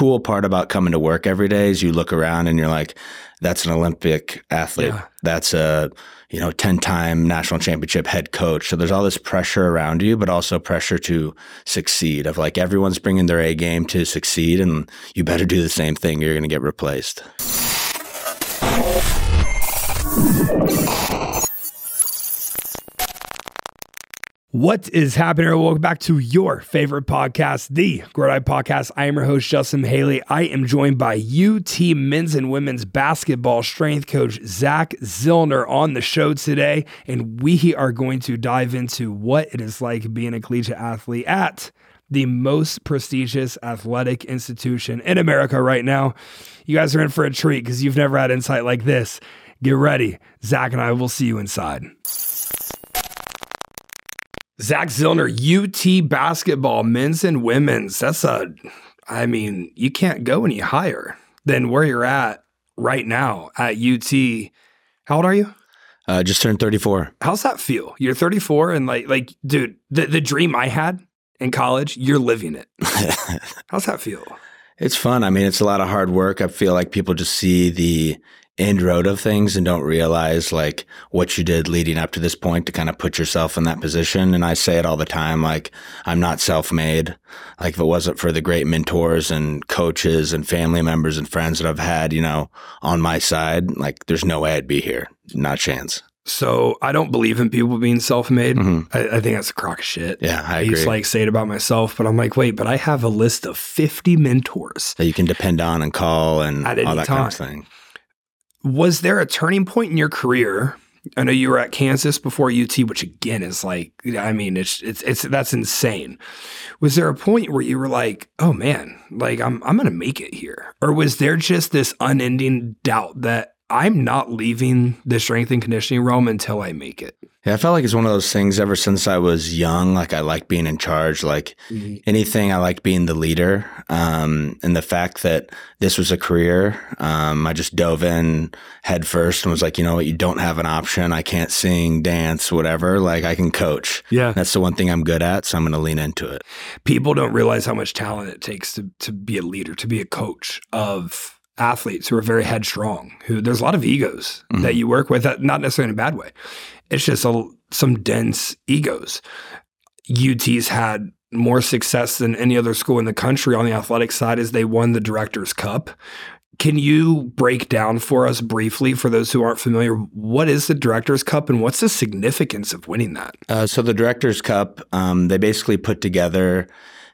cool part about coming to work every day is you look around and you're like, that's an Olympic athlete. Yeah. That's a, you know, 10 time national championship head coach. So there's all this pressure around you, but also pressure to succeed of like everyone's bringing their A game to succeed and you better do the same thing. You're going to get replaced. What is happening? Welcome back to your favorite podcast, the Eye Podcast. I am your host, Justin Mihaly. I am joined by UT men's and women's basketball strength coach Zack Zillner on the show today. And we are going to dive into what it is like being a collegiate athlete at the most prestigious athletic institution in America right now. You guys are in for a treat because you've never had insight like this. Get ready. Zack and I will see you inside. Zack Zillner, UT basketball, men's and women's. That's a, I mean, you can't go any higher than where you're at right now at UT. How old are you? Uh, just turned 34. How's that feel? You're 34 and like, like, dude, the, the dream I had in college, you're living it. How's that feel? It's fun. I mean, it's a lot of hard work. I feel like people just see the end road of things and don't realize like what you did leading up to this point to kind of put yourself in that position. And I say it all the time, like I'm not self-made. Like if it wasn't for the great mentors and coaches and family members and friends that I've had, you know, on my side, like there's no way I'd be here. Not chance. So I don't believe in people being self-made. Mhm. I, I think that's a crock of shit. Yeah, I I used to like say it about myself, but I'm like, wait, but I have a list of 50 mentors. that you can depend on and call and At any all that kind of time. thing. Was there a turning point in your career? I know you were at Kansas before UT, which again is like, I mean, it's it's it's that's insane. Was there a point where you were like, oh man, like I'm I'm gonna make it here, or was there just this unending doubt that I'm not leaving the strength and conditioning realm until I make it? Yeah, I felt like it's one of those things ever since I was young. Like I like being in charge. Like anything, I like being the leader. Um, and the fact that this was a career, um, I just dove in head first and was like, you know what, you don't have an option. I can't sing, dance, whatever. Like I can coach. Yeah. That's the one thing I'm good at. So I'm going to lean into it. people don't realize how much talent it takes to to be a leader, to be a coach of athletes who are very headstrong. Who there's a lot of egos Mhm. that you work with, that not necessarily in a bad way. It's just a, some dense egos. UT's had more success than any other school in the country on the athletic side as they won the Directors Cup. Can you break down for us briefly, for those who aren't familiar, what is the Directors Cup and what's the significance of winning that? Uh, so the Directors Cup, um, they basically put together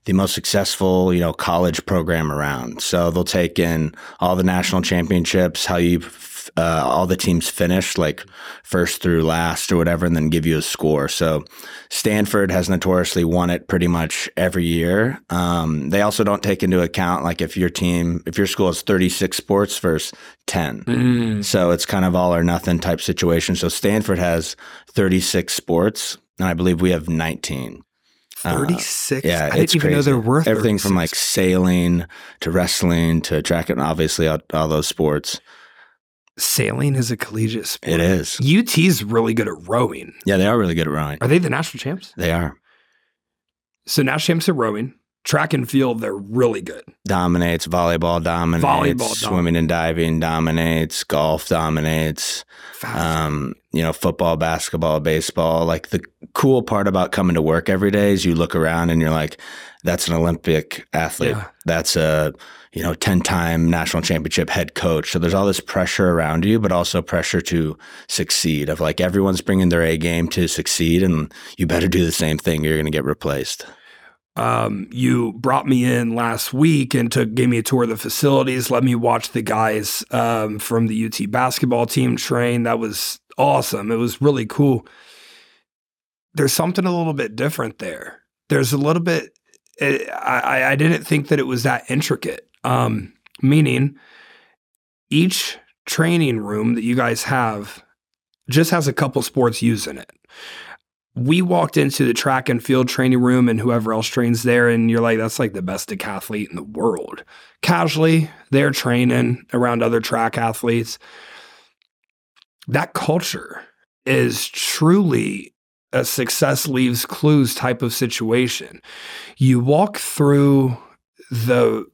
the most successful, you know, college program around. So they'll take in all the national championships, how you, uh, all the teams finished, like first through last or whatever, and then give you a score. So Stanford has notoriously won it pretty much every year. Um, they also don't take into account like if your team, if your school has 36 sports versus 10. So it's kind of all or nothing type situation. So Stanford has 36 sports, and I believe we have 19. Uh, 36? yeah, I didn't even know they're worth Everything from like sailing to wrestling to track and obviously all, all those sports. sailing is a collegiate sport. It is. UT's really good at rowing. Yeah, they are really good at rowing. Are they the national champs? They are. So national champs at rowing. Track and field, they're really good. Dominates, volleyball dominates, Volleyball swimming and diving dominates, golf dominates. um, you know, football, basketball, baseball. Like the cool part about coming to work every day is you look around and you're like, that's an Olympic athlete. Yeah. That's a, you know, 10 time national championship head coach. So there's all this pressure around you, but also pressure to succeed of like everyone's bringing their A game to succeed and you better do the same thing. Or You're going to get replaced. Um, you brought me in last week and took gave me a tour of the facilities. Let me watch the guys um, from the UT basketball team train. That was awesome. It was really cool. There's something a little bit different there. There's a little bit. It, I, I didn't think that it was that intricate. Um, meaning, each training room that you guys have just has a couple sports using it we walked into the track and field training room and whoever else trains there and you're like that's like the best decathlete in the world. Casually they're training around other track athletes. That culture is truly a success leaves clues type of situation. You walk through the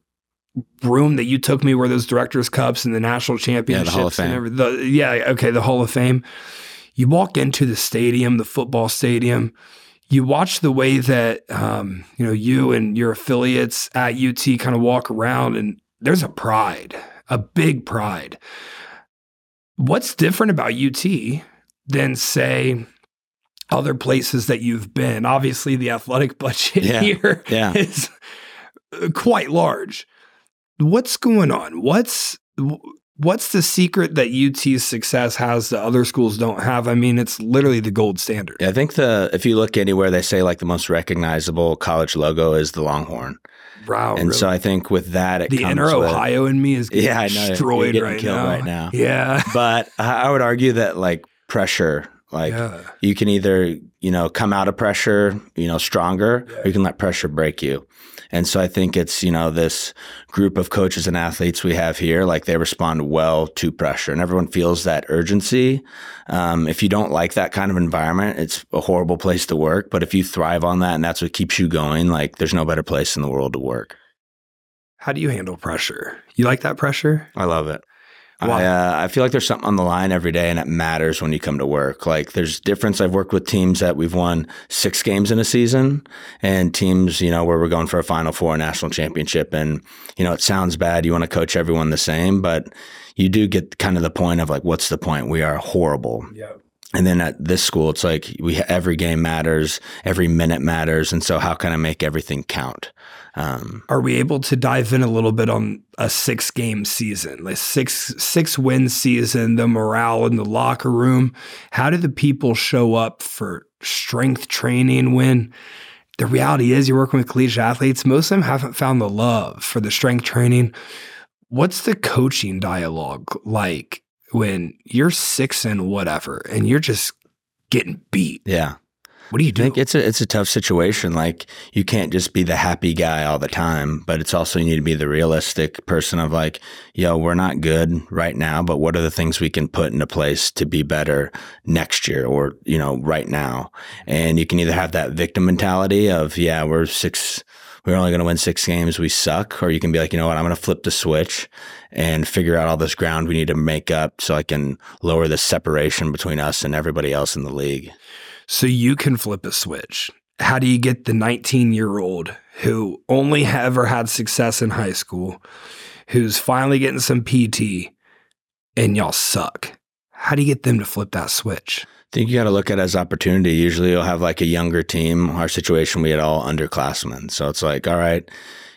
room that you took me where those directors cups and the national championships Hall of Fame. every- the, yeah okay the hall of fame you walk into the stadium the football stadium you watch the way that um, you know you and your affiliates at ut kind of walk around and there's a pride a big pride what's different about ut than say other places that you've been obviously the athletic budget Yeah. here Yeah. is uh, quite large. What's going on? What's what's the secret that UT's success has that other schools don't have? I mean, it's literally the gold standard. Yeah, I think the if you look anywhere, they say like the most recognizable college logo is the Longhorn, Wow. and so I think with that, it the comes inner with, Ohio in me is getting Yeah, I know. Destroyed right, killed now. right now. Yeah. But I I would argue that like pressure, like yeah. you can either you know come out of pressure, you know, stronger, Yeah. or you can let pressure break you. And so I think it's you know this group of coaches and athletes we have here, like they respond well to pressure, and everyone feels that urgency. Um, if you don't like that kind of environment, it's a horrible place to work. But if you thrive on that and that's what keeps you going, like there's no better place in the world to work. How do you handle pressure? You like that pressure? I love it. Why? I, uh, I feel like there's something on the line every day, and it matters when you come to work. Like there's difference. I've worked with teams that we've won six games in a season, and teams, you know, where we're going for a Final Four, a national championship, and you know, it sounds bad. You want to coach everyone the same, but you do get kind of the point of like, what's the point? We are horrible. Yeah. And then at this school, it's like we every game matters, every minute matters, and so how can I make everything count? Um, Are we able to dive in a little bit on a six game season, like six six win season, the morale in the locker room? How do the people show up for strength training when the reality is you're working with collegiate athletes? Most of them haven't found the love for the strength training. What's the coaching dialogue like when you're six and whatever and you're just getting beat? yeah. What do you I do? think it's a it's a tough situation. Like you can't just be the happy guy all the time, but it's also you need to be the realistic person of like, yo, we're not good right now, but what are the things we can put into place to be better next year or you know right now? And you can either have that victim mentality of yeah, we're six. We're only going to win six games. We suck. Or you can be like, you know what? I'm going to flip the switch and figure out all this ground we need to make up so I can lower the separation between us and everybody else in the league. So you can flip a switch. How do you get the 19 year old who only ever had success in high school, who's finally getting some PT, and y'all suck? How do you get them to flip that switch? I think you got to look at it as opportunity. Usually you'll have like a younger team. Our situation, we had all underclassmen. So it's like, all right,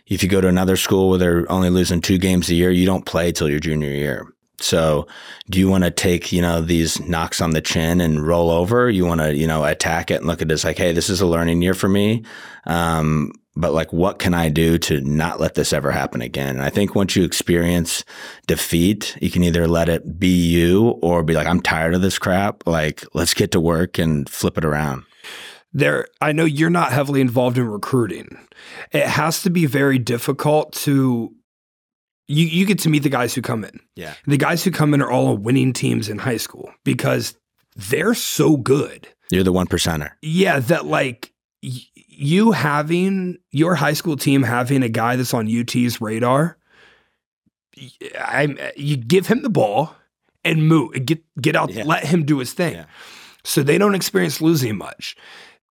if you go to another school where they're only losing two games a year, you don't play till your junior year. So do you want to take, you know, these knocks on the chin and roll over? You want to, you know, attack it and look at it as like, hey, this is a learning year for me. Um, but like, what can I do to not let this ever happen again? And I think once you experience defeat, you can either let it be you or be like, I'm tired of this crap. Like, let's get to work and flip it around. There, I know you're not heavily involved in recruiting. It has to be very difficult to. You, you get to meet the guys who come in. Yeah. The guys who come in are all winning teams in high school because they're so good. You're the one percenter. Yeah, that like y- you having your high school team having a guy that's on UT's radar. I you give him the ball and move get get out Yeah. let him do his thing. Yeah. So they don't experience losing much.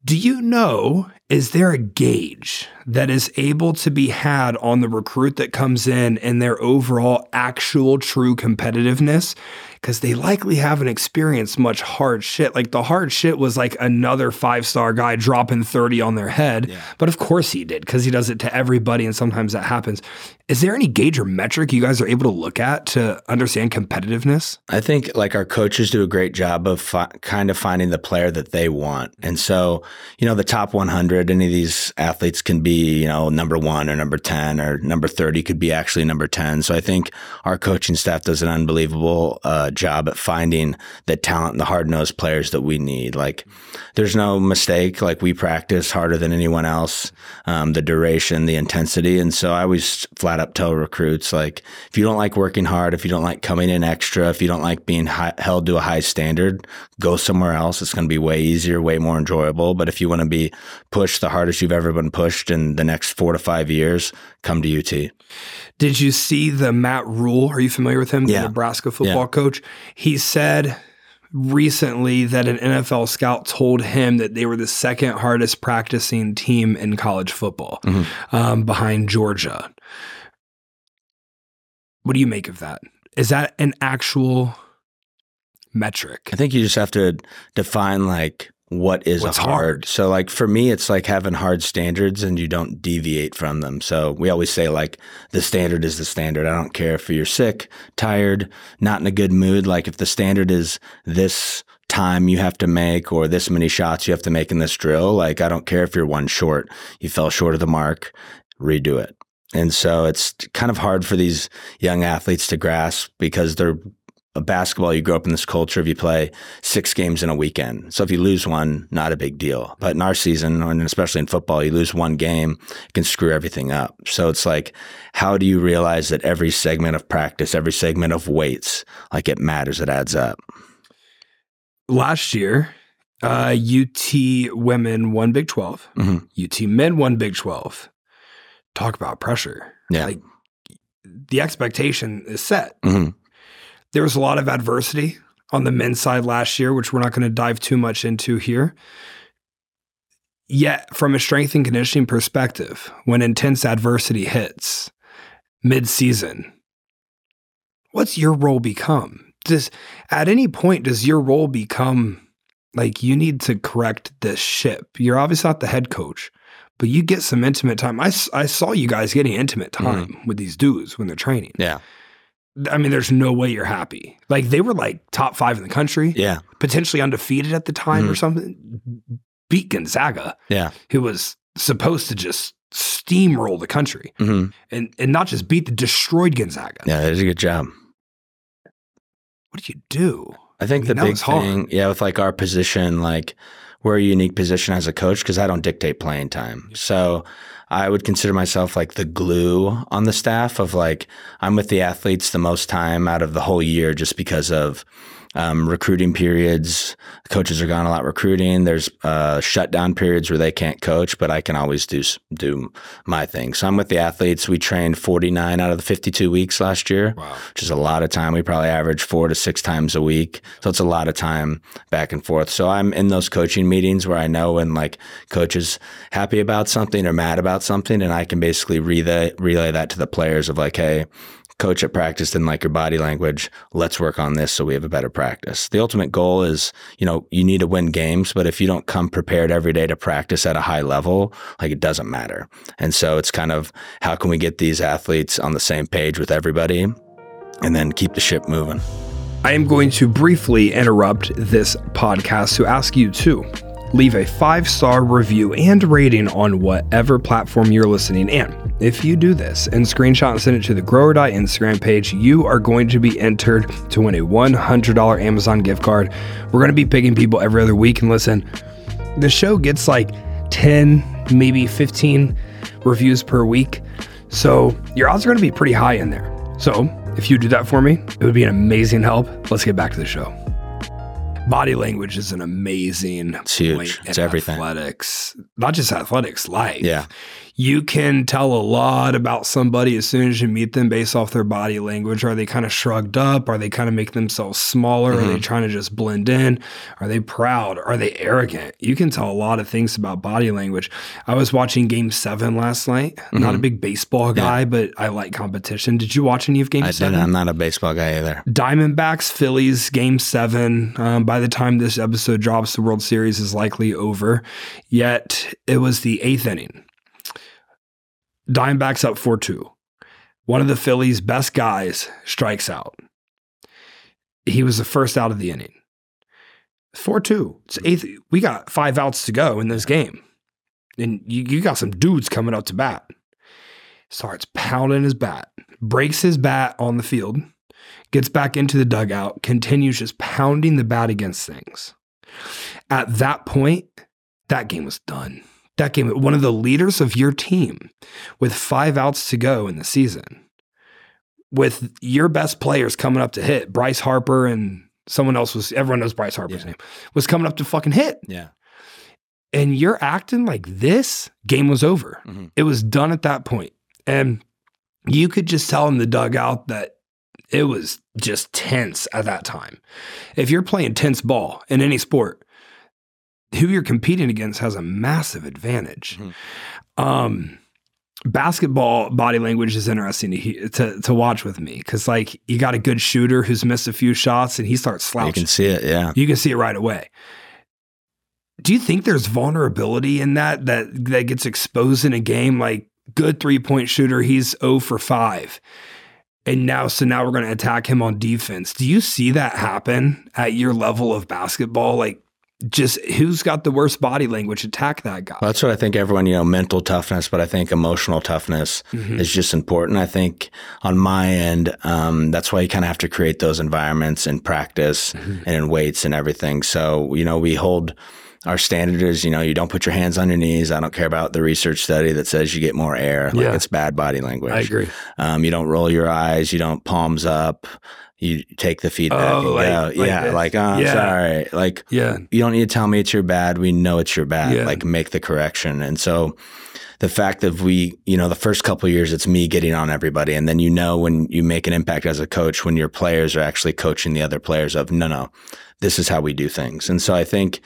Do you know is there a gauge that is able to be had on the recruit that comes in and their overall actual true competitiveness? Because they likely haven't experienced much hard shit. Like the hard shit was like another five star guy dropping 30 on their head. Yeah. But of course he did because he does it to everybody and sometimes that happens. Is there any gauge or metric you guys are able to look at to understand competitiveness? I think like our coaches do a great job of fi- kind of finding the player that they want. And so, you know, the top 100, any of these athletes can be, you know, number one or number 10 or number 30 could be actually number 10. So I think our coaching staff does an unbelievable uh, job at finding the talent and the hard nosed players that we need. Like, there's no mistake. Like, we practice harder than anyone else, um, the duration, the intensity. And so I always flat up tell recruits, like, if you don't like working hard, if you don't like coming in extra, if you don't like being high, held to a high standard, go somewhere else. It's going to be way easier, way more enjoyable. But if you want to be pushed the hardest you've ever been pushed in the next four to five years, come to UT. Did you see the Matt Rhule? Are you familiar with him? Yeah. The Nebraska football Yeah. coach. He said recently that an NFL scout told him that they were the second hardest practicing team in college football Mhm. um, behind Georgia. What do you make of that? Is that an actual metric? I think you just have to define like what is What's a hard. hard? So like for me, it's like having hard standards and you don't deviate from them. So we always say like the standard is the standard. I don't care if you're sick, tired, not in a good mood. Like if the standard is this time you have to make or this many shots you have to make in this drill, like I don't care if you're one short, you fell short of the mark, redo it. And so it's kind of hard for these young athletes to grasp because they're basketball, you grow up in this culture of you play six games in a weekend. So if you lose one, not a big deal. But in our season, and especially in football, you lose one game, it can screw everything up. So it's like, how do you realize that every segment of practice, every segment of weights, like it matters, it adds up? Last year, uh, UT women won Big 12. Mhm. UT men won Big 12. Talk about pressure. Yeah. Like the expectation is set. hmm There was a lot of adversity on the men's side last year, which we're not going to dive too much into here. Yet, from a strength and conditioning perspective, when intense adversity hits mid season, what's your role become? Does at any point does your role become like you need to correct this ship? You're obviously not the head coach, but you get some intimate time. I, I saw you guys getting intimate mm-hmm. time with these dudes when they're training. Yeah. I mean, there's no way you're happy. Like they were like top five in the country, Yeah. potentially undefeated at the time or Mhm. something. Beat Gonzaga, Yeah. who was supposed to just steamroll the country hmm and and not just beat the destroyed Gonzaga. Yeah. They did a good job. What do you do? I think I mean, the big was hard. thing, yeah, with like our position, like we're a unique position as a coach because I don't dictate playing time. So I would consider myself like the glue on the staff of like I'm with the athletes the most time out of the whole year just because of um, recruiting periods. Coaches are gone a lot recruiting. There's uh, shutdown periods where they can't coach, but I can always do do my thing. So I'm with the athletes. We trained 49 out of the 52 weeks last year Wow. which is a lot of time. We probably average four to six times a week. So it's a lot of time back and forth. So I'm in those coaching meetings where I know when like coach is happy about something or mad about something, and I can basically relay, relay that to the players of like, hey, coach at practice didn't like your body language. Let's work on this so we have a better practice. The ultimate goal is, you know, you need to win games, but if you don't come prepared every day to practice at a high level, like it doesn't matter. And so it's kind of how can we get these athletes on the same page with everybody and then keep the ship moving. I am going to briefly interrupt this podcast to ask you to leave a five star review and rating on whatever platform you're listening in. If you do this and screenshot and send it to the Grow or Die Instagram page, you are going to be entered to win a $100 Amazon gift card. We're going to be picking people every other week. And listen, the show gets like 10, maybe 15 reviews per week. So your odds are going to be pretty high in there. So if you do that for me, it would be an amazing help. Let's get back to the show. Body language is an amazing It's huge. It's in everything. Athletics, not just athletics, life. Yeah. You can tell a lot about somebody as soon as you meet them based off their body language. Are they kind of shrugged up? Are they kind of making themselves smaller? Are they Mm-hmm. trying to just blend in? Are they proud? Are they arrogant? You can tell a lot of things about body language. I was watching game seven last night. Not a Mhm. big baseball guy, but I like competition. Did you watch any of game I seven? did. I'm not a baseball guy either. Diamondbacks, Phillies, game seven. Um, by the time this episode drops, the World Series is likely over. Yet it was the eighth inning. Diamondbacks up 4 2. One of the Phillies' best guys strikes out. He was the first out of the inning. 4 2. It's eighth. We got five outs to go in this game. And you, you got some dudes coming up to bat. Starts pounding his bat, breaks his bat on the field, gets back into the dugout, continues just pounding the bat against things. At that point, that game was done. That game, one of the leaders of your team with five outs to go in the season, with your best players coming up to hit, Bryce Harper and someone else was, everyone knows Bryce Harper's Yeah. name, was coming up to fucking hit. Yeah. and you're acting like this, game was over. Mhm. It was done at that point. And you could just tell in the dugout that it was just tense at that time. If you're playing tense ball in any sport, who you're competing against has a massive advantage. Mhm. Um, basketball body language is interesting to he- to, to watch with me because like you got a good shooter who's missed a few shots and he starts slouching. You can see it. Yeah. You can see it right away. Do you think there's vulnerability in that that that gets exposed in a game? Like good three point shooter, he's 0 for five, and now so now we're going to attack him on defense. Do you see that happen at your level of basketball? Like just who's got the worst body language? Attack that guy. Well, that's what I think everyone, you know, mental toughness, but I think emotional toughness Mhm. is just important. I think on my end, um, that's why you kind of have to create those environments in practice Mhm. and in weights and everything. So, you know, we hold our standard is, you know, you don't put your hands on your knees. I don't care about the research study that says you get more air. Like Yeah. it's bad body language. I agree. Um, you don't roll your eyes. You don't palms up. You take the feedback Oh, and go. like yeah, this. like, oh, I'm Yeah. sorry. Like, Yeah. you don't need to tell me it's your bad. We know it's your bad. Yeah. Like make the correction. And so the fact that we, you know, the first couple of years, it's me getting on everybody. And then you know when you make an impact as a coach, when your players are actually coaching the other players of, no, no, this is how we do things. And so I think,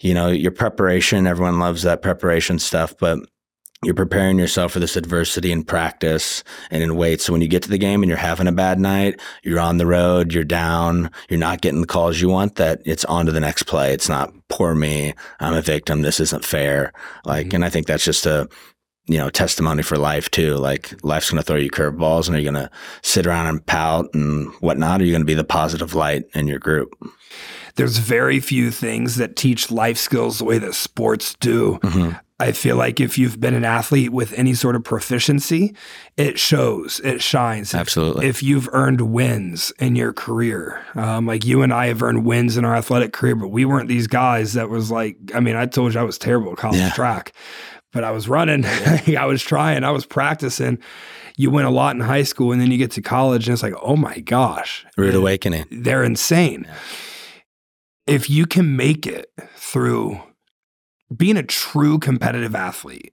you know, your preparation, everyone loves that preparation stuff, but you're preparing yourself for this adversity in practice and in weight. So when you get to the game and you're having a bad night, you're on the road, you're down, you're not getting the calls you want, that it's on to the next play. It's not poor me. I'm a victim. This isn't fair. Like, Mhm. and I think that's just a, you know, testimony for life too. Like life's going to throw you curveballs and are you going to sit around and pout and whatnot? Or are you going to be the positive light in your group? There's very few things that teach life skills the way that sports do. Mhm. I feel like if you've been an athlete with any sort of proficiency, it shows, it shines. If- Absolutely. If you've earned wins in your career, um, like you and I have earned wins in our athletic career, but we weren't these guys that was like, I mean, I told you I was terrible at college Yeah. track, but I was running, I was trying, I was practicing. You win a lot in high school, and then you get to college, and it's like, oh my gosh, Rude awakening. they're insane. If you can make it through being a true competitive athlete,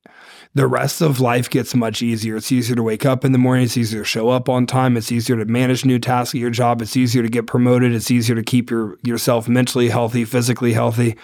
the rest of life gets much easier. It's easier to wake up in the morning. It's easier to show up on time. It's easier to manage new tasks at your job. It's easier to get promoted. It's easier to keep your yourself mentally healthy, physically healthy.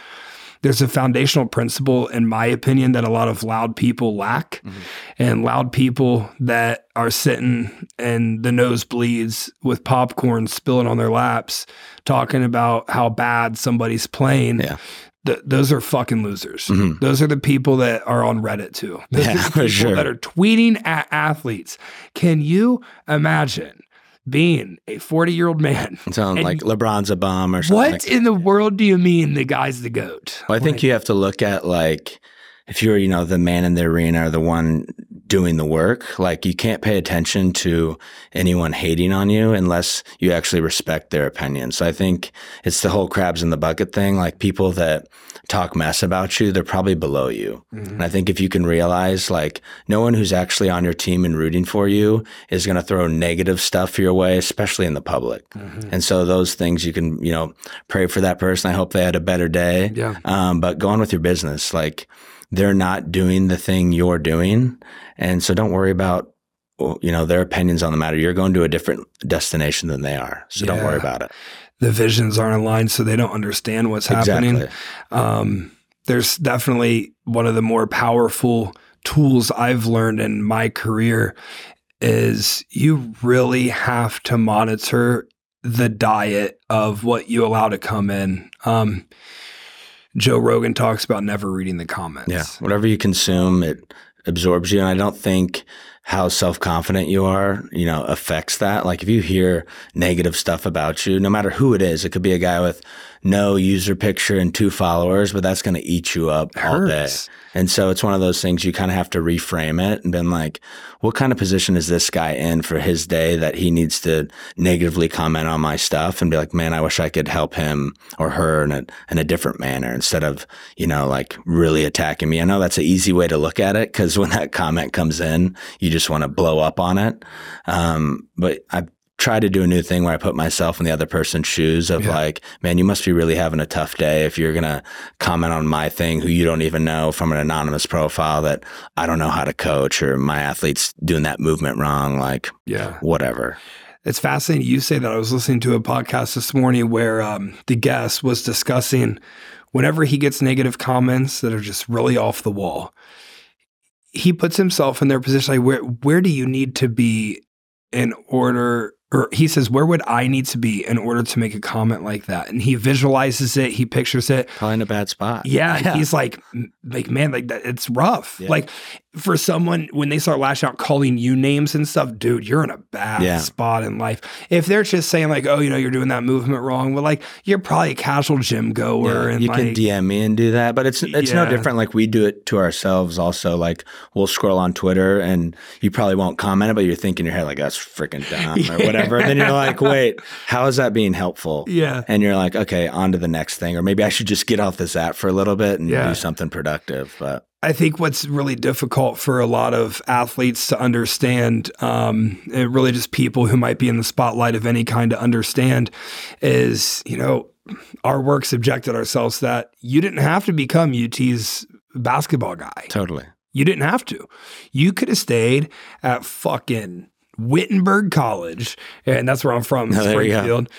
There's a foundational principle, in my opinion, that a lot of loud people lack. Mhm. And loud people that are sitting in the nosebleeds with popcorn spilling on their laps, talking about how bad somebody's playing. Yeah. Th- those are fucking losers. Mhm. Those are the people that are on Reddit too. Those Yeah, are the for people sure. that are tweeting at athletes. Can you imagine being a 40 year old man? Sound And- like LeBron's a bum or something. What in the world do you mean the guy's the goat? Well, I think Like, you have to look at like if you're, you know, the man in the arena or the one doing the work, like you can't pay attention to anyone hating on you unless you actually respect their opinion. So I think it's the whole crabs in the bucket thing. Like people that talk mess about you, they're probably below you. Mhm. And I think if you can realize like no one who's actually on your team and rooting for you is going to throw negative stuff your way, especially in the public. Mhm. And so those things you can, you know, pray for that person. I hope they had a better day. Yeah. Um, but go on with your business. Like they're not doing the thing you're doing. And so don't worry about, you know, their opinions on the matter. You're going to a different destination than they are. So don't worry about it. The visions aren't aligned, so they don't understand what's happening. Um, there's definitely one of the more powerful tools I've learned in my career is you really have to monitor the diet of what you allow to come in. Um, Joe Rogan talks about never reading the comments. Yeah. Whatever you consume, it absorbs you. And I don't think how self confident you are, you know, affects that. Like if you hear negative stuff about you, no matter who it is, it could be a guy with no user picture and two followers, but that's going to eat you up all day. And so it's one of those things you kind of have to reframe it and been like, what kind of position is this guy in for his day that he needs to negatively comment on my stuff and be like, man, I wish I could help him or her in a, in a different manner instead of, you know, like really attacking me. I know that's an easy way to look at it because when that comment comes in, you just want to blow up on it. Um, but I've tried to do a new thing where I put myself in the other person's shoes of Yeah. like, man, you must be really having a tough day if you're gonna comment on my thing who you don't even know from an anonymous profile that I don't know how to coach or my athlete's doing that movement wrong, like Yeah. whatever. It's fascinating you say that. I was listening to a podcast this morning where um, the guest was discussing whenever he gets negative comments that are just really off the wall, he puts himself in their position like where where do you need to be in order or he says where would I need to be in order to make a comment like that? And he visualizes it, he pictures it. Probably in a bad spot. Yeah, and he's like, like man, like that, it's rough. Yeah. Like for someone when they start lashing out, calling you names and stuff, dude, you're in a bad Yeah. spot in life. If they're just saying like, oh, you know, you're doing that movement wrong, well, like you're probably a casual gym goer, Yeah, and you like, can DM me and do that, but it's it's no different. Like we do it to ourselves. Also, like we'll scroll on Twitter, and you probably won't comment it, but you're thinking in your head like that's freaking dumb or Yeah. whatever. And then you're like, wait, how is that being helpful? yeah, And you're like, okay, on to the next thing, or maybe I should just get off this app for a little bit and Yeah. do something productive. But I think what's really difficult for a lot of athletes to understand, um, and really just people who might be in the spotlight of any kind to understand, is you know our work subjected ourselves that you didn't have to become UT's basketball guy. totally, You didn't have to. You could have stayed at fucking Wittenberg College, and that's where I'm from, Oh, there you go. Springfield.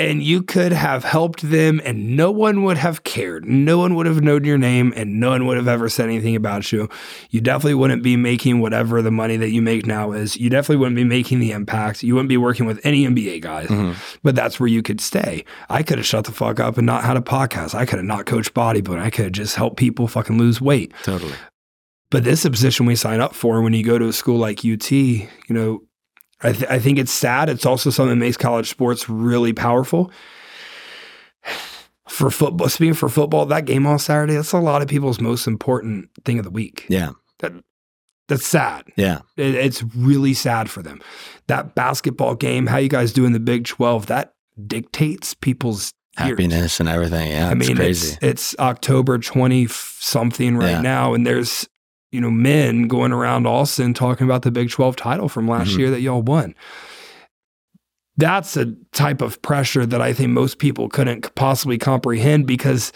And you could have helped them, and no one would have cared. No one would have known your name, and no one would have ever said anything about you. You definitely wouldn't be making whatever the money that you make now is. You definitely wouldn't be making the impact. You wouldn't be working with any NBA guys, Mhm. but that's where you could stay. I could have shut the fuck up and not had a podcast. I could have not coached bodybuilding. I could have just helped people fucking lose weight. totally. But this is a position we sign up for when you go to a school like UT, you know, I, th- I think it's sad. It's also something that makes college sports really powerful. For football, speaking for football, that game on Saturday, that's a lot of people's most important thing of the week. Yeah, That's sad. yeah, It, it's really sad for them. That basketball game, how you guys do in the Big 12, that dictates people's years. happiness and everything. Yeah, I it's mean, crazy. it's it's October twenty something right Yeah. now, and there's you know men going around Austin talking about the Big Twelve title from last Mhm. year that y'all won. That's a type of pressure that I think most people couldn't possibly comprehend because.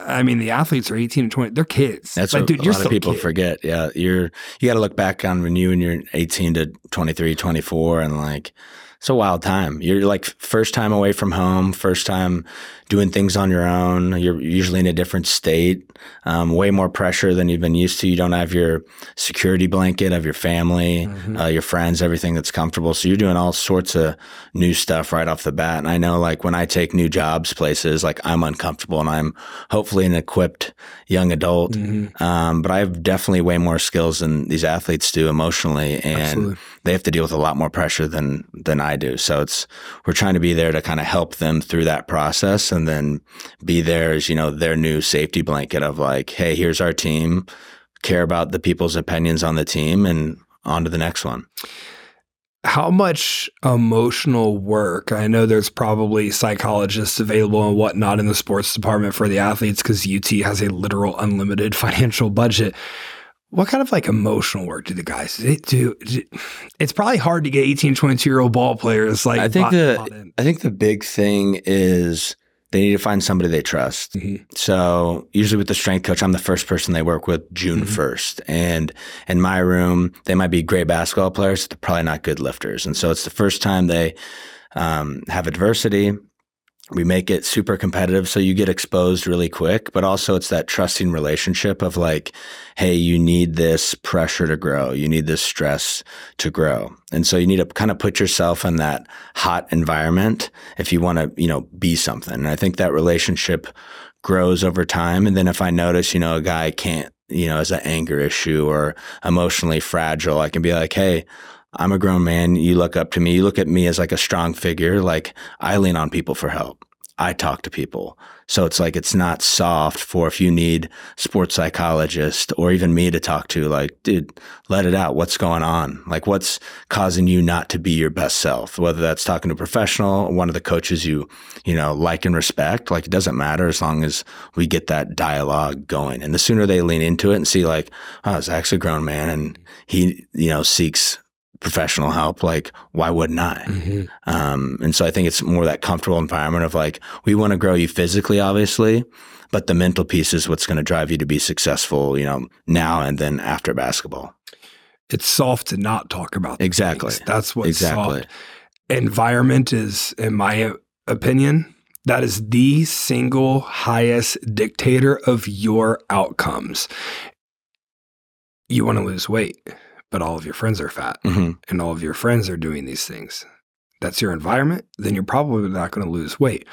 I mean, the athletes are 18 and 20. They're kids. That's like, what dude, a you're lot of people kid. forget. Yeah, you're you got to look back on when you and you're 18 to 23, 24, and like it's a wild time. You're like first time away from home, first time doing things on your own. You're usually in a different state, um, way more pressure than you've been used to. You don't have your security blanket of your family, Mhm. uh, your friends, everything that's comfortable. So you're doing all sorts of new stuff right off the bat. And I know, like when I take new jobs places, like I'm uncomfortable, and I'm hopefully an equipped young adult. Mhm. Um, but I have definitely way more skills than these athletes do emotionally, and Absolutely. They have to deal with a lot more pressure than than I do. So it's we're trying to be there to kind of help them through that process, and then be there as you know their new safety blanket of like, hey, here's our team, care about the people's opinions on the team, and on to the next one. how much emotional work i know there's probably psychologists available and whatnot in the sports department for the athletes because ut has a literal unlimited financial budget what kind of like emotional work do the guys do it's probably hard to get 18 22 year old ball players like I think bought- the- bought. I think the big thing is they need to find somebody they trust. Mhm. So usually with the strength coach, I'm the first person they work with June Mhm. 1st. And in my room, they might be great basketball players, but they're probably not good lifters. And so it's the first time they um, have adversity. We make it super competitive. So you get exposed really quick, but also it's that trusting relationship of like, hey, you need this pressure to grow. You need this stress to grow. And so you need to kind of put yourself in that hot environment if you want to, you know, be something. And I think that relationship grows over time. And then if I notice, you know, a guy can't, you know, has an anger issue or emotionally fragile, I can be like, hey, I'm a grown man. You look up to me. You look at me as like a strong figure. Like I lean on people for help. I talk to people. So it's like it's not soft for if you need sports psychologist or even me to talk to like, dude, let it out. What's going on? Like what's causing you not to be your best self? Whether that's talking to a professional, one of the coaches you, you know, like and respect, like it doesn't matter as long as we get that dialogue going. And the sooner they lean into it and see like, oh, Zack's a grown man and he, you know, seeks professional help, like why wouldn't I? Mm-hmm. Um, and so I think it's more that comfortable environment of like we want to grow you physically, obviously, but the mental piece is what's going to drive you to be successful, you know, now and then after basketball. It's soft to not talk about. Exactly. things. That's what Exactly. soft. Environment is, in my opinion, that is the single highest dictator of your outcomes. You want to lose weight, but all of your friends are fat hmm and all of your friends are doing these things. That's your environment, then you're probably not going to lose weight.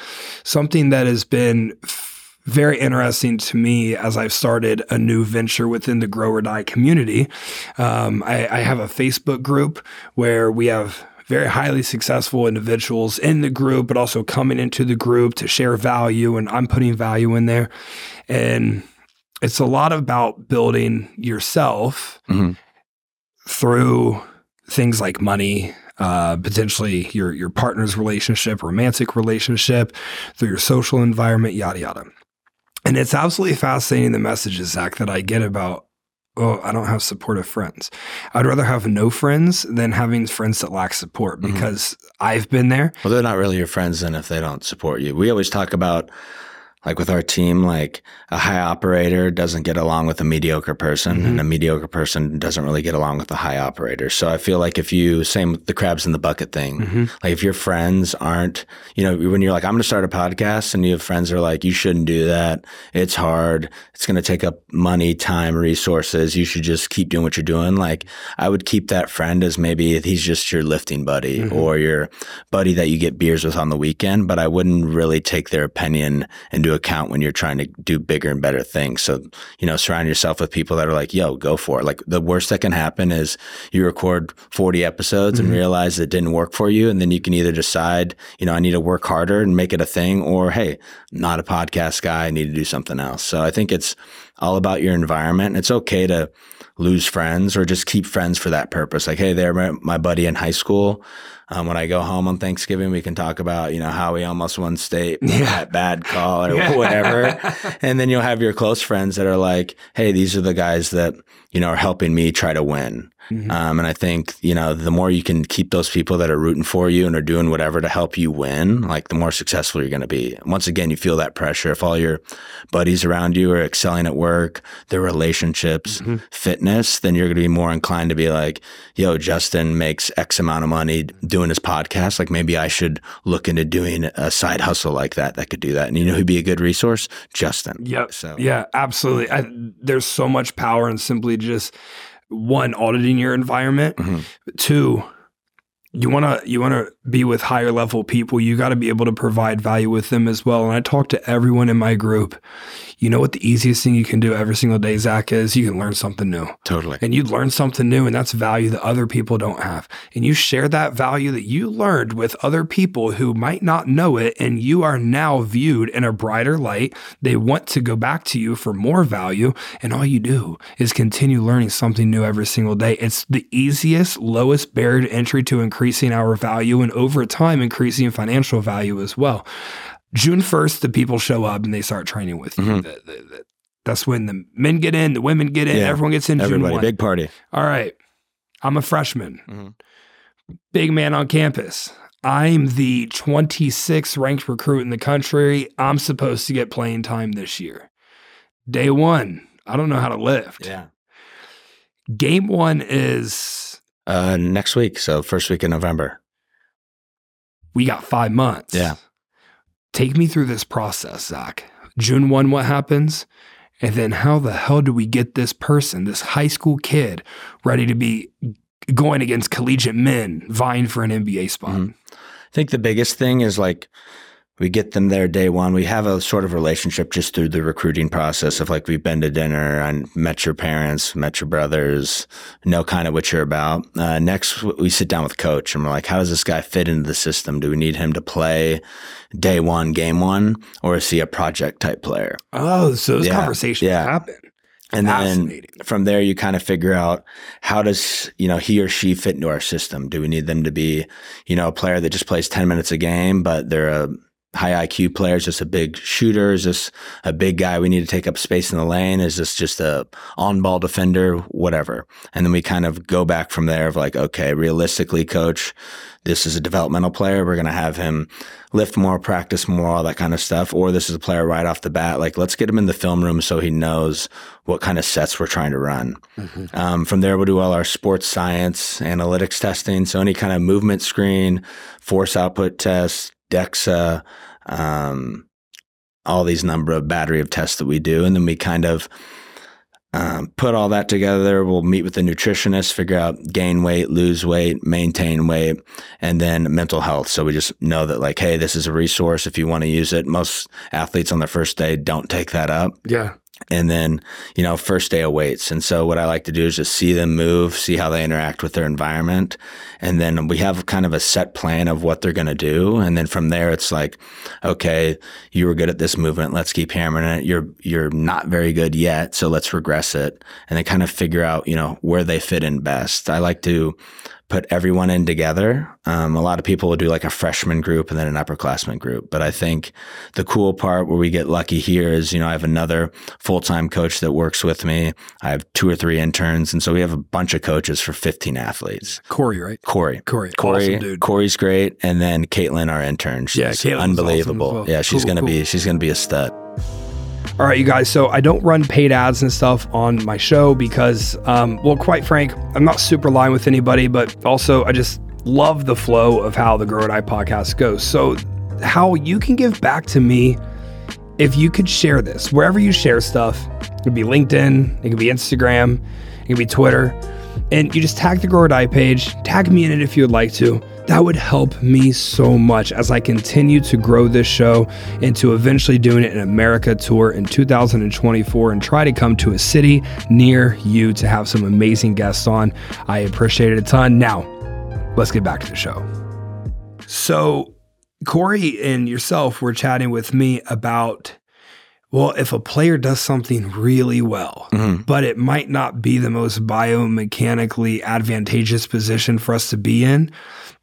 Something that has been f- very interesting to me as I've started a new venture within the Grow or Die community. Um, I, I have a Facebook group where we have very highly successful individuals in the group, but also coming into the group to share value, and I'm putting value in there. And it's a lot about building yourself hmm through things like money, uh, potentially your your partner's relationship, romantic relationship, through your social environment, yada yada. And it's absolutely fascinating the messages, Zack, that I get about. Oh, I don't have supportive friends. I'd rather have no friends than having friends that lack support Mhm. because I've been there. Well, they're not really your friends then if they don't support you. We always talk about, like with our team, like a high operator doesn't get along with a mediocre person, Mhm. and a mediocre person doesn't really get along with a high operator. So I feel like if you, same with the crabs in the bucket thing, like if your friends aren't, you know, when you're like, I'm going to start a podcast, and you have friends that are like, you shouldn't do that. It's hard. It's going to take up money, time, resources. You should just keep doing what you're doing. Like I would keep that friend as maybe he's just your lifting buddy Mhm. or your buddy that you get beers with on the weekend, but I wouldn't really take their opinion into account when you're trying to do bigger and better things. So, you know, surround yourself with people that are like, yo, go for it. Like the worst that can happen is you record 40 episodes Mhm. and realize it didn't work for you. And then you can either decide, you know, I need to work harder and make it a thing, or hey, not a podcast guy, I need to do something else. So I think it's all about your environment. It's okay to lose friends or just keep friends for that purpose. Like, hey, they're my buddy in high school. Um, when I go home on Thanksgiving, we can talk about, you know, how we almost won state, Yeah. that bad call or whatever. and then you'll have your close friends that are like, hey, these are the guys that, you know, are helping me try to win. Mhm. Um, and I think, you know, the more you can keep those people that are rooting for you and are doing whatever to help you win, like the more successful you're going to be. Once again, you feel that pressure. If all your buddies around you are excelling at work, their relationships, Mhm. fitness, then you're going to be more inclined to be like, yo, Justin makes X amount of money doing his podcast. Like maybe I should look into doing a side hustle like that that could do that. And you know who'd be a good resource? Justin. Yep. So, Yeah, absolutely. I, there's so much power in simply just one auditing your environment. Mhm. Two, you want to you want to be with higher level people. You got to be able to provide value with them as well. And I talk to everyone in my group. You know what the easiest thing you can do every single day, Zack, is you can learn something new. totally. And you learn something new, and that's value that other people don't have. And you share that value that you learned with other people who might not know it, and you are now viewed in a brighter light. They want to go back to you for more value, and all you do is continue learning something new every single day. It's the easiest, lowest barrier to entry to increasing our value, and over time, increasing financial value as well. June 1st, the people show up and they start training with you. Mhm. The- the- the- that's when the men get in, the women get in, Yeah. everyone gets in Everybody, 1. big party. All right. I'm a freshman, Mhm. big man on campus. I'm the 26th ranked recruit in the country. I'm supposed to get playing time this year. Day one, I don't know how to lift. Yeah. Game one is Uh, next week. So first week in November. we got five months. Yeah. Take me through this process, Zack. June 1, what happens? And then how the hell do we get this person, this high school kid, ready to be going against collegiate men vying for an NBA spot? Mhm. I think the biggest thing is like we get them there day one. We have a sort of relationship just through the recruiting process of like we've been to dinner and met your parents, met your brothers, know kind of what you're about. Uh, next, we sit down with coach and we're like, how does this guy fit into the system? Do we need him to play day one, game one, or is he a project type player? Oh, so those Yeah, conversations yeah. happen. And then from there, you kind of figure out how does you know he or she fit into our system. Do we need them to be you know a player that just plays ten minutes a game, but they're a high IQ player? Is this a big shooter? Is this a big guy we need to take up space in the lane? Is this just a on ball defender? Whatever. And then we kind of go back from there of like, okay, realistically, coach, this is a developmental player. We're going to have him lift more, practice more, all that kind of stuff. Or this is a player right off the bat. Like, let's get him in the film room so he knows what kind of sets we're trying to run. Mm-hmm. Um, from there, we'll do all our sports science, analytics testing. So any kind of movement screen, force output test, DEXA, um, all these number of battery of tests that we do. And then we kind of um, put all that together. We'll meet with the nutritionist, figure out gain weight, lose weight, maintain weight, and then mental health. So we just know that, like, hey, this is a resource if you want to use it. Most athletes on their first day don't take that up. Yeah and then you know first day weights. And so what i like to do is just see them move see how they interact with their environment. And then we have kind of a set plan of what they're going to do. And then from there it's like okay you were good at this movement. Let's keep hammering it. You're you're not very good yet so let's regress it. And then kind of figure out you know where they fit in best. I like to put everyone in together. Um, a lot of people will do like a freshman group and then an upperclassman group. But I think the cool part where we get lucky here is, you know, I have another full time coach that works with me. I have two or three interns. And so we have a bunch of coaches for 15 athletes. Corey, right? Corey. Corey. Corey. Awesome, Corey's great. And then Caitlin, our intern. She's yeah, Caitlin's unbelievable. Awesome well. Yeah, she's cool, going to cool. be, she's going to be a stud. All right, you guys. So I don't run paid ads and stuff on my show because, um, well, quite frank, I'm not super aligned with anybody, but also I just love the flow of how the Grow or Die podcast goes. So, how you can give back to me if you could share this wherever you share stuff. It could be LinkedIn, it could be Instagram, it could be Twitter, and you just tag the Grow or Die page, tag me in it if you would like to. That would help me so much as I continue to grow this show into eventually doing in America tour in 2024 and try to come to a city near you to have some amazing guests on. I appreciate it a ton. Now, let's get back to the show. So, Corey and yourself were chatting with me about well, if a player does something really well, Mm-hmm. but it might not be the most biomechanically advantageous position for us to be in,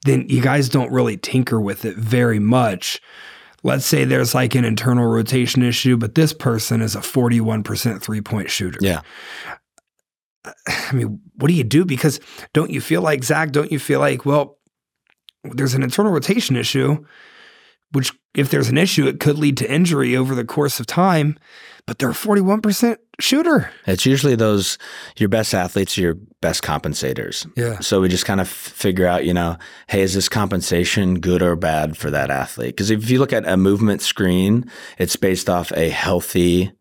then you guys don't really tinker with it very much. Let's say there's like an internal rotation issue, but this person is a 41% three point shooter. Yeah. I mean, what do you do? Because don't you feel like, Zack, don't you feel like, well, there's an internal rotation issue, which if there's an issue, it could lead to injury over the course of time, but they're a 41% shooter. It's usually those your best athletes, your best compensators. Yeah. So we just kind of figure out, you know, hey, is this compensation good or bad for that athlete? Because if you look at a movement screen, it's based off a healthy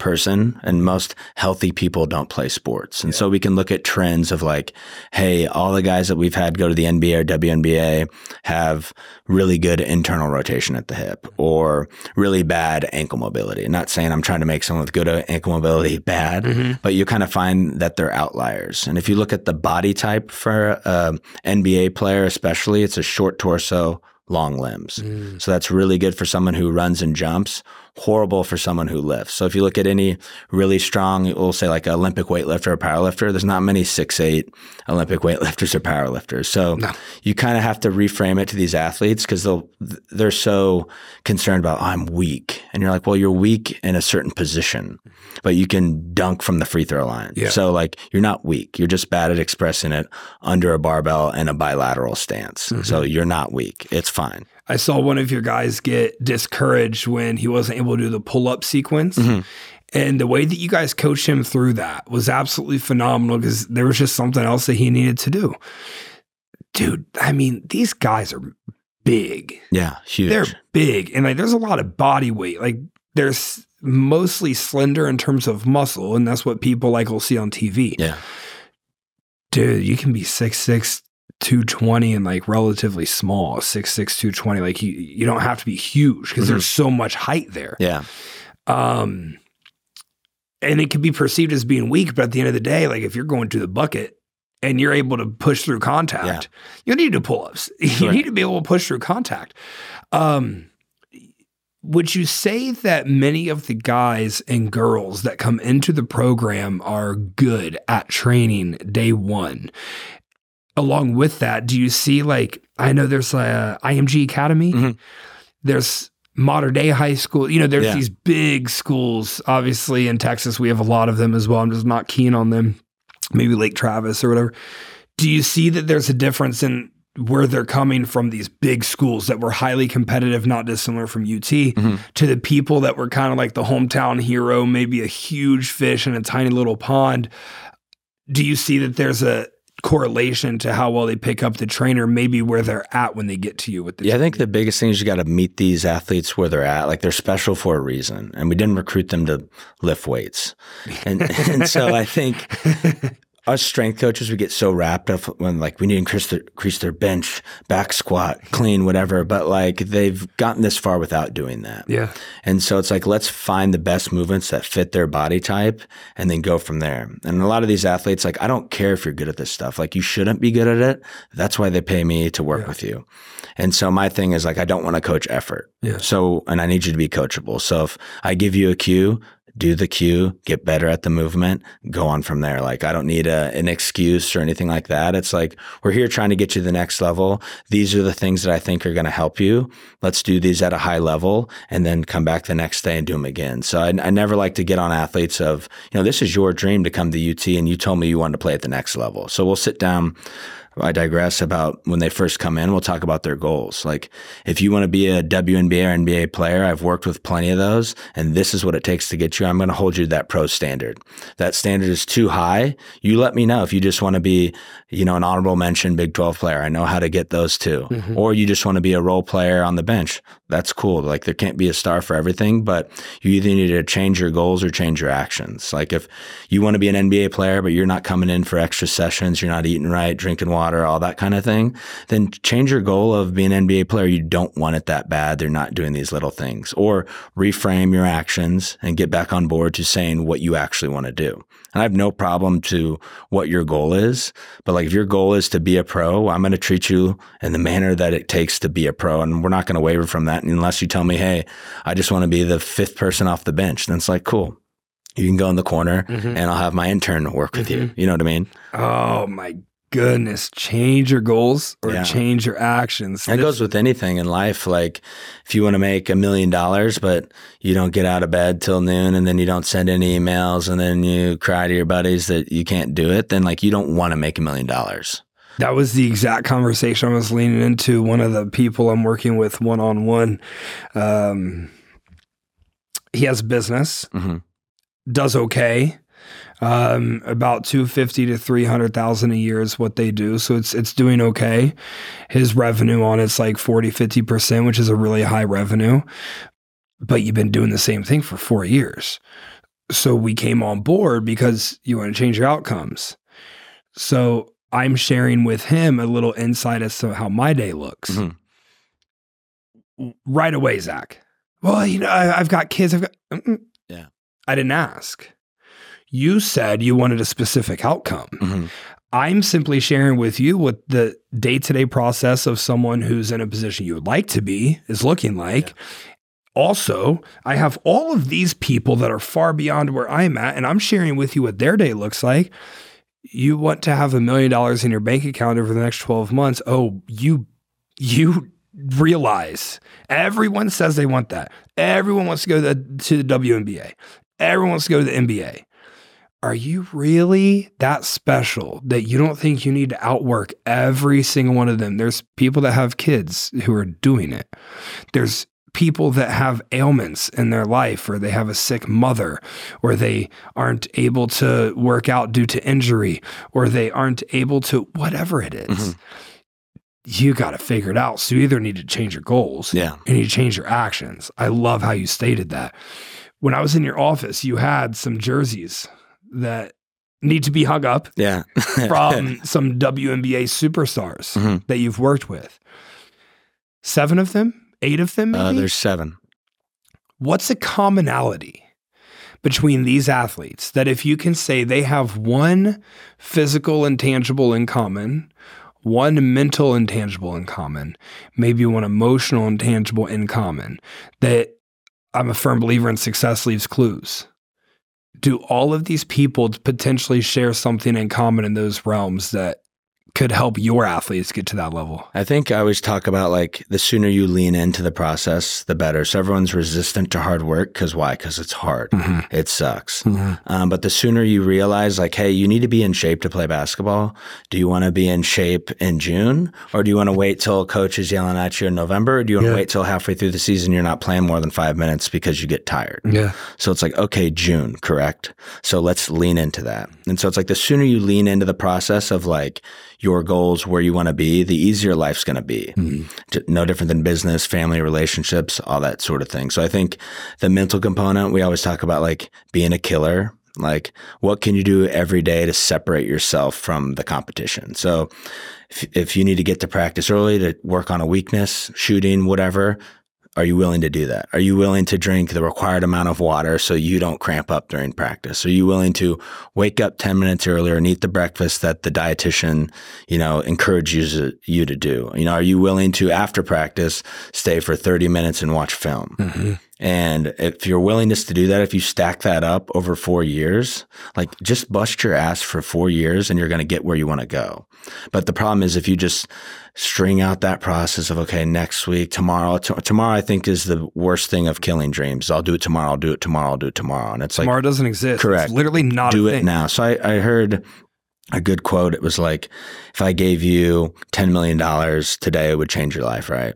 person and most healthy people don't play sports. And so we can look at trends of like, hey, all the guys that we've had go to the NBA or WNBA have really good internal rotation at the hip mm-hmm. or really bad ankle mobility. Not saying I'm trying to make someone with good ankle mobility bad, mm-hmm. but you kind of find that they're outliers. And if you look at the body type for um, a NBA player, especially, it's a short torso, long limbs. Mm. So that's really good for someone who runs and jumps, horrible for someone who lifts. So if you look at any really strong, we'll say like an Olympic weightlifter or powerlifter, there's not many six eight Olympic weightlifters or powerlifters. So you kind of have to reframe it to these athletes because they'll they're so concerned about oh, I'm weak, and you're like, well, you're weak in a certain position, but you can dunk from the free throw line. Yeah. So like you're not weak, you're just bad at expressing it under a barbell and a bilateral stance. Mm-hmm. So you're not weak. It's fine. I saw one of your guys get discouraged when he wasn't able to do the pull up sequence. Mm-hmm. And the way that you guys coached him through that was absolutely phenomenal because there was just something else that he needed to do. Dude, I mean, these guys are big. Yeah, huge. They're big. And like there's a lot of body weight. Like there's mostly slender in terms of muscle. And that's what people like will see on TV. yeah. Dude, you can be 6'6, 220 and like relatively small, 6'6, 220. Like you, you don't have to be huge because there's so much height there. Yeah. Um, and it can be perceived as being weak, but at the end of the day, like if you're going to the bucket and you're able to push through contact, you need to pull ups. You need to be able to push through contact. Um, would you say that many of the guys and girls that come into the program are good at training day one? Along with that, do you see like I know there's a IMG Academy. Mhm. There's modern day high school. You know, there's Yeah. these big schools. Obviously, in Texas, we have a lot of them as well. I'm just not keen on them. Maybe Lake Travis or whatever. Do you see that there's a difference in where they're coming from these big schools that were highly competitive, not dissimilar from UT, Mhm. to the people that were kind of like the hometown hero, maybe a huge fish in a tiny little pond? Do you see that there's a correlation to how well they pick up the trainer, maybe where they're at when they get to you with the Yeah, I think the biggest thing is you got to meet these athletes where they're at. Like they're special for a reason, and we didn't recruit them to lift weights. And and so I think us strength coaches we get so wrapped up when like we need to increase their, increase their bench, back squat, clean, whatever. But like they've gotten this far without doing that. Yeah. And so it's like, let's find the best movements that fit their body type and then go from there. And a lot of these athletes, like, I don't care if you're good at this stuff. Like, you shouldn't be good at it. That's why they pay me to work Yeah. with you. And so my thing is like, I don't want to coach effort. Yeah. So, and I need you to be coachable. So if I give you a cue, do the cue, get better at the movement, go on from there. Like I don't need a, an excuse or anything like that. It's like we're here trying to get you to the next level. These are the things that I think are going to help you. Let's do these at a high level and then come back the next day and do them again. So I, I never like to get on athletes of, you know, this is your dream to come to UT and you told me you wanted to play at the next level. So we'll sit down. I digress about when they first come in. We'll talk about their goals. Like if you want to be a WNBA or NBA player, I've worked with plenty of those, and this is what it takes to get you. I'm going to hold you to that pro standard. That standard is too high. You let me know if you just want to be, you know, an honorable mention Big 12 player. I know how to get those too. Mm-hmm. Or you just want to be a role player on the bench. That's cool. Like there can't be a star for everything, but you either need to change your goals or change your actions. Like if you want to be an NBA player, but you're not coming in for extra sessions, you're not eating right, drinking water, all that kind of thing, then change your goal of being an NBA player. You don't want it that bad. They're not doing these little things or reframe your actions and get back on board to saying what you actually want to do. And I have no problem to what your goal is, but like if your goal is to be a pro, I'm going to treat you in the manner that it takes to be a pro. And we're not going to waver from that unless you tell me, Hey, I just want to be the fifth person off the bench. Then it's like, cool. You can go in the corner mm-hmm. and I'll have my intern work with you. Mm-hmm. You know what I mean? Oh my goodness. Change your goals or Yeah. change your actions. That goes with anything in life. Like if you want to make a million dollars, but you don't get out of bed till noon and then you don't send any emails and then you cry to your buddies that you can't do it, then like you don't want to make a million dollars. That was the exact conversation I was leaning into. One of the people I'm working with one on one, um, he has business, hmm does okay. Um, about two fifty to three hundred thousand a year is what they do, so it's it's doing okay. His revenue on it's like 40, 50 percent, which is a really high revenue. But you've been doing the same thing for four years, so we came on board because you want to change your outcomes. So I'm sharing with him a little insight as to how my day looks Mhm. right away, Zack. Well, you know, I, I've got kids. I've got. Mm-mm. Yeah. I didn't ask. You said you wanted a specific outcome. hmm I'm simply sharing with you what the day to day process of someone who's in a position you would like to be is looking like. Also, I have all of these people that are far beyond where I'm at, and I'm sharing with you what their day looks like. You want to have a million dollars in your bank account over the next 12 months. Oh, you, you realize everyone says they want that. Everyone wants to go to the, to the WNBA. Everyone wants to go to the NBA. Are you really that special that you don't think you need to outwork every single one of them? There's people that have kids who are doing it. There's people that have ailments in their life, or they have a sick mother, or they aren't able to work out due to injury, or they aren't able to whatever it is. Mhm. You got to figure it out. So you either need to change your goals Yeah. and you change your actions. I love how you stated that. When I was in your office, you had some jerseys that need to be hung up Yeah. from some WNBA superstars Mhm. that you've worked with. Seven of them, eight of them, maybe. uh, there's seven. What's a commonality between these athletes that if you can say they have one physical intangible in common, one mental intangible in common, maybe one emotional intangible in common, that I'm a firm believer in success leaves clues. Do all of these people potentially share something in common in those realms that could help your athletes get to that level? I think I always talk about like the sooner you lean into the process, the better. So everyone's resistant to hard work because why? Because it's hard. Mm-hmm. It sucks. Um, but the sooner you realize, like, hey, you need to be in shape to play basketball. Do you want to be in shape in June, or do you want to wait till coach is yelling at you in November, or do you want to Yeah. wait till halfway through the season you're not playing more than five minutes because you get tired? Yeah. So it's like, okay, June, correct. So let's lean into that. And so it's like the sooner you lean into the process of like your goals, where you want to be, the easier life's going to be. Mm-hmm. J- No different than business, family relationships, all that sort of thing. So I think the mental component, we always talk about like being a killer. Like, what can you do every day to separate yourself from the competition? So, if, if you need to get to practice early to work on a weakness, shooting, whatever, are you willing to do that? Are you willing to drink the required amount of water so you don't cramp up during practice? Are you willing to wake up 10 minutes earlier and eat the breakfast that the dietitian, you know, encourages you to do? You know, are you willing to, after practice, stay for 30 minutes and watch film? Mm-hmm. And if your willingness to do that, if you stack that up over four years, like just bust your ass for four years and you're going to get where you want to go. But the problem is if you just string out that process of, okay, next week, tomorrow, t- tomorrow, I think is the worst thing of killing dreams. I'll do it tomorrow. I'll do it tomorrow. I'll do it tomorrow. And it's like, Tomorrow doesn't exist. Correct. It's literally not do it thing. now. So I, I heard a good quote. It was like, if I gave you $10 million today, it would change your life, right?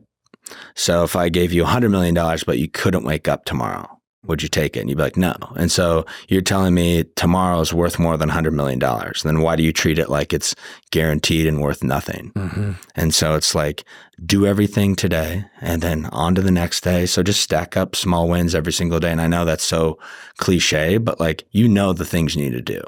So if I gave you $100 million, but you couldn't wake up tomorrow, would you take it? And you'd be like, no. And so you're telling me tomorrow is worth more than $100 million. Then why do you treat it like it's guaranteed and worth nothing? Mhm. And so it's like, do everything today and then on to the next day. So just stack up small wins every single day. And I know that's so cliche, but like, you know, the things you need to do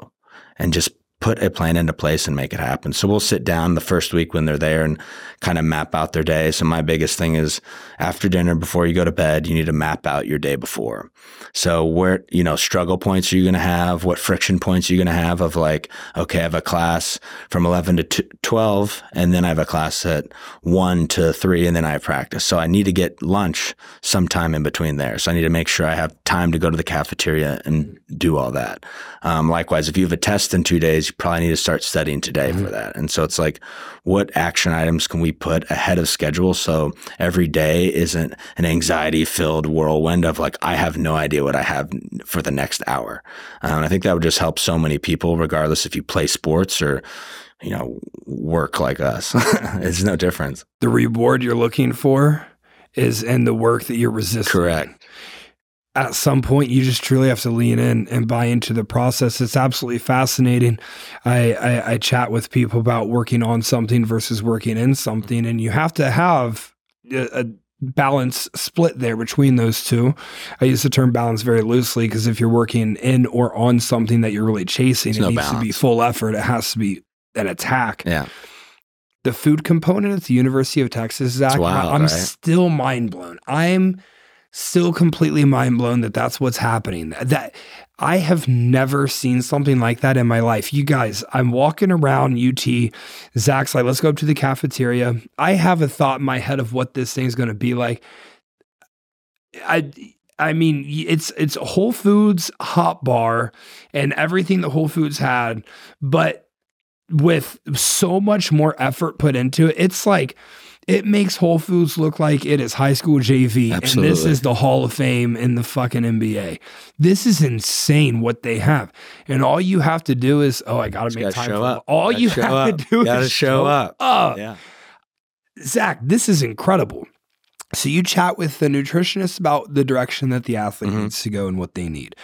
and just put a plan into place and make it happen. So we'll sit down the first week when they're there and kind of map out their day. So my biggest thing is after dinner, before you go to bed, you need to map out your day before. So where, you know, struggle points are you going to have? What friction points are you going to have of like, okay, I have a class from 11 to 12 and then I have a class at 1 to 3 and then I have practice. So I need to get lunch sometime in between there. So I need to make sure I have time to go to the cafeteria and do all that. Um, likewise, if you have a test in two days, you probably need to start studying today for that. And so it's like, what action items can we put ahead of schedule so every day isn't an anxiety filled whirlwind of like, I have no idea what I have for the next hour. Um, I think that would just help so many people, regardless if you play sports or, you know, work like us. it's no difference. The reward you're looking for is in the work that you're resisting. Correct. At some point, you just truly have to lean in and buy into the process. It's absolutely fascinating. I, I, I chat with people about working on something versus working in something, and you have to have a, a balance split there between those two. I use the term balance very loosely because if you're working in or on something that you're really chasing, There's it no needs to be full effort. It has to be an attack. Yeah. The food component at the University of Texas, Zack, wild, I'm right? still mind blown. I'm still completely mind blown that that's what's happening. That I have never seen something like that in my life. You guys, I'm walking around UT. Zack's like, let's go up to the cafeteria. I have a thought in my head of what this thing's going to be like. I. I mean, it's it's Whole Foods hot bar and everything that Whole Foods had, but with so much more effort put into it. It's like it makes Whole Foods look like it is high school JV and this is the Hall of Fame in the fucking NBA. This is insane what they have. And all you have to do is oh, I got to make gotta time show for up. All Gotta you have up. to do Gotta is show up. up. Yeah. Zack, this is incredible. So you chat with the nutritionist about the direction that the athlete Mhm. needs to go and what they need.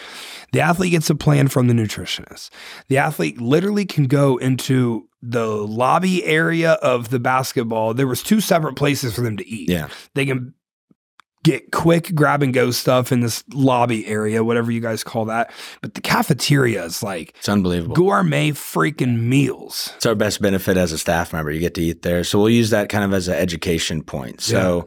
The athlete gets a plan from the nutritionist. The athlete literally can go into the lobby area of the basketball. There was two separate places for them to eat. Yeah. They can get quick grab and go stuff in this lobby area, whatever you guys call that. But the cafeteria is like It's unbelievable. gourmet freaking meals. It's our best benefit as a staff member. You get to eat there. So we'll use that kind of as an education point. So,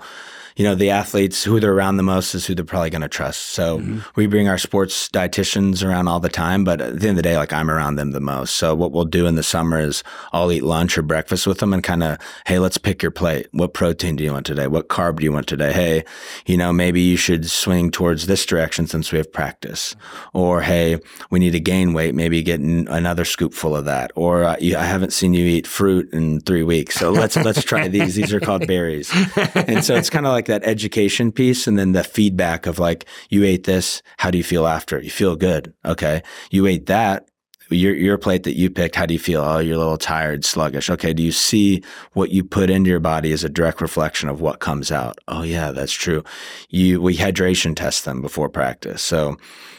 you know, the athletes who they're around the most is who they're probably going to trust. So mm-hmm. we bring our sports dietitians around all the time, but at the end of the day, like I'm around them the most. So what we'll do in the summer is I'll eat lunch or breakfast with them and kind of, hey, let's pick your plate. What protein do you want today? What carb do you want today? Hey, you know, maybe you should swing towards this direction since we have practice. Or hey, we need to gain weight. Maybe get another scoop full of that. Or uh, I haven't seen you eat fruit in three weeks, so let's let's try these. These are called berries. And so it's kind of like that education piece, and then the feedback of like, you ate this. How do you feel after? You feel good. Okay. You ate that your your plate that you picked, how do you feel? Oh, you're a little tired, sluggish. Okay, do you see what you put into your body as a direct reflection of what comes out? Oh yeah, that's true. You we hydration test them before practice. So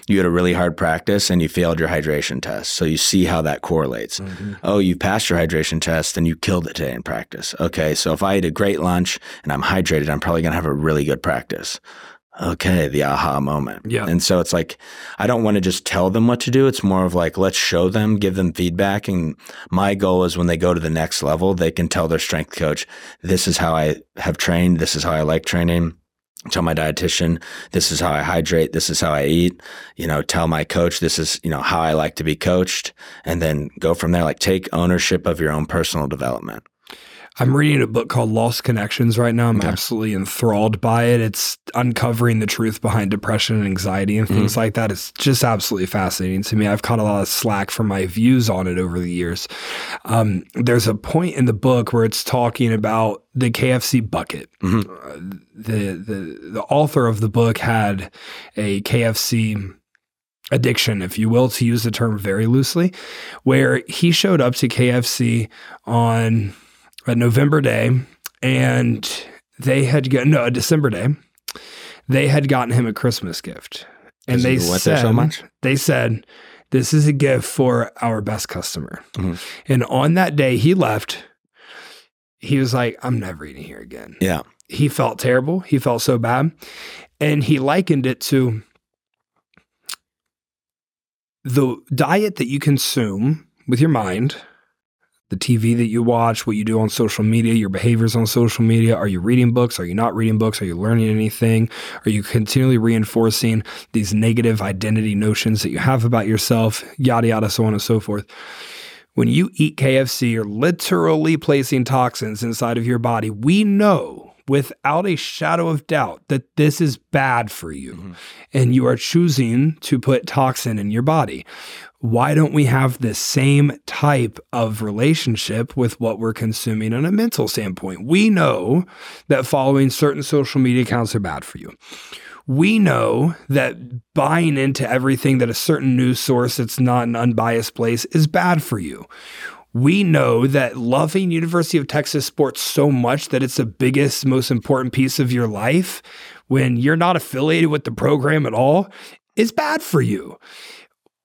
you had a really hard practice and you failed your hydration test. So you see how that correlates. Mm-hmm. Oh, you passed your hydration test and you killed it today in practice. Okay, so if I ate a great lunch and I'm hydrated, I'm probably going to have a really good practice okay, the aha moment. Yeah. And so it's like, I don't want to just tell them what to do. It's more of like, let's show them, give them feedback. And my goal is when they go to the next level, they can tell their strength coach, this is how I have trained. This is how I like training. Tell my dietitian, this is how I hydrate. This is how I eat. You know, tell my coach, this is, you know, how I like to be coached. And then go from there. Like take ownership of your own personal development. I'm reading a book called Lost Connections right now. I'm yeah. absolutely enthralled by it. It's uncovering the truth behind depression and anxiety and things mm like that. It's just absolutely fascinating to me. I've caught a lot of slack from my views on it over the years. Um, there's a point in the book where it's talking about the KFC bucket. Mm-hmm. Uh, the, the the author of the book had a KFC addiction, if you will, to use the term very loosely, where he showed up to KFC on a November day, and they had got no a December day. They had gotten him a Christmas gift, and they said so. They said, "This is a gift for our best customer." Mm-hmm. And on that day, he left. He was like, "I'm never eating here again." Yeah, he felt terrible. He felt so bad, and he likened it to the diet that you consume with your mind the TV that you watch, what you do on social media, your behaviors on social media. Are you reading books? Are you not reading books? Are you learning anything? Are you continually reinforcing these negative identity notions that you have about yourself? Yada, yada, so on and so forth. When you eat KFC, you're literally placing toxins inside of your body. We know without a shadow of doubt that this is bad for you mm-hmm. and you are choosing to put toxin in your body why don't we have the same type of relationship with what we're consuming on a mental standpoint? We know that following certain social media accounts are bad for you. We know that buying into everything that a certain news source that's not an unbiased place is bad for you. We know that loving University of Texas sports so much that it's the biggest, most important piece of your life when you're not affiliated with the program at all is bad for you.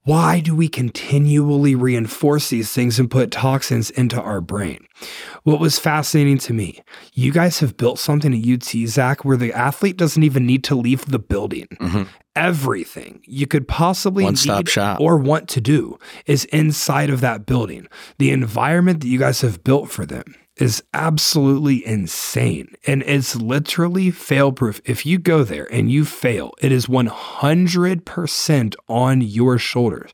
Why do we continually reinforce these things and put toxins into our brain? What was fascinating to me, you guys have built something at UT, Zack, where the athlete doesn't even need to leave the building. Mm-hmm. Everything you could possibly One need shop. or want to do is inside of that building. The environment that you guys have built for them is absolutely insane and it's literally fail proof. If you go there and you fail, it is 100% on your shoulders.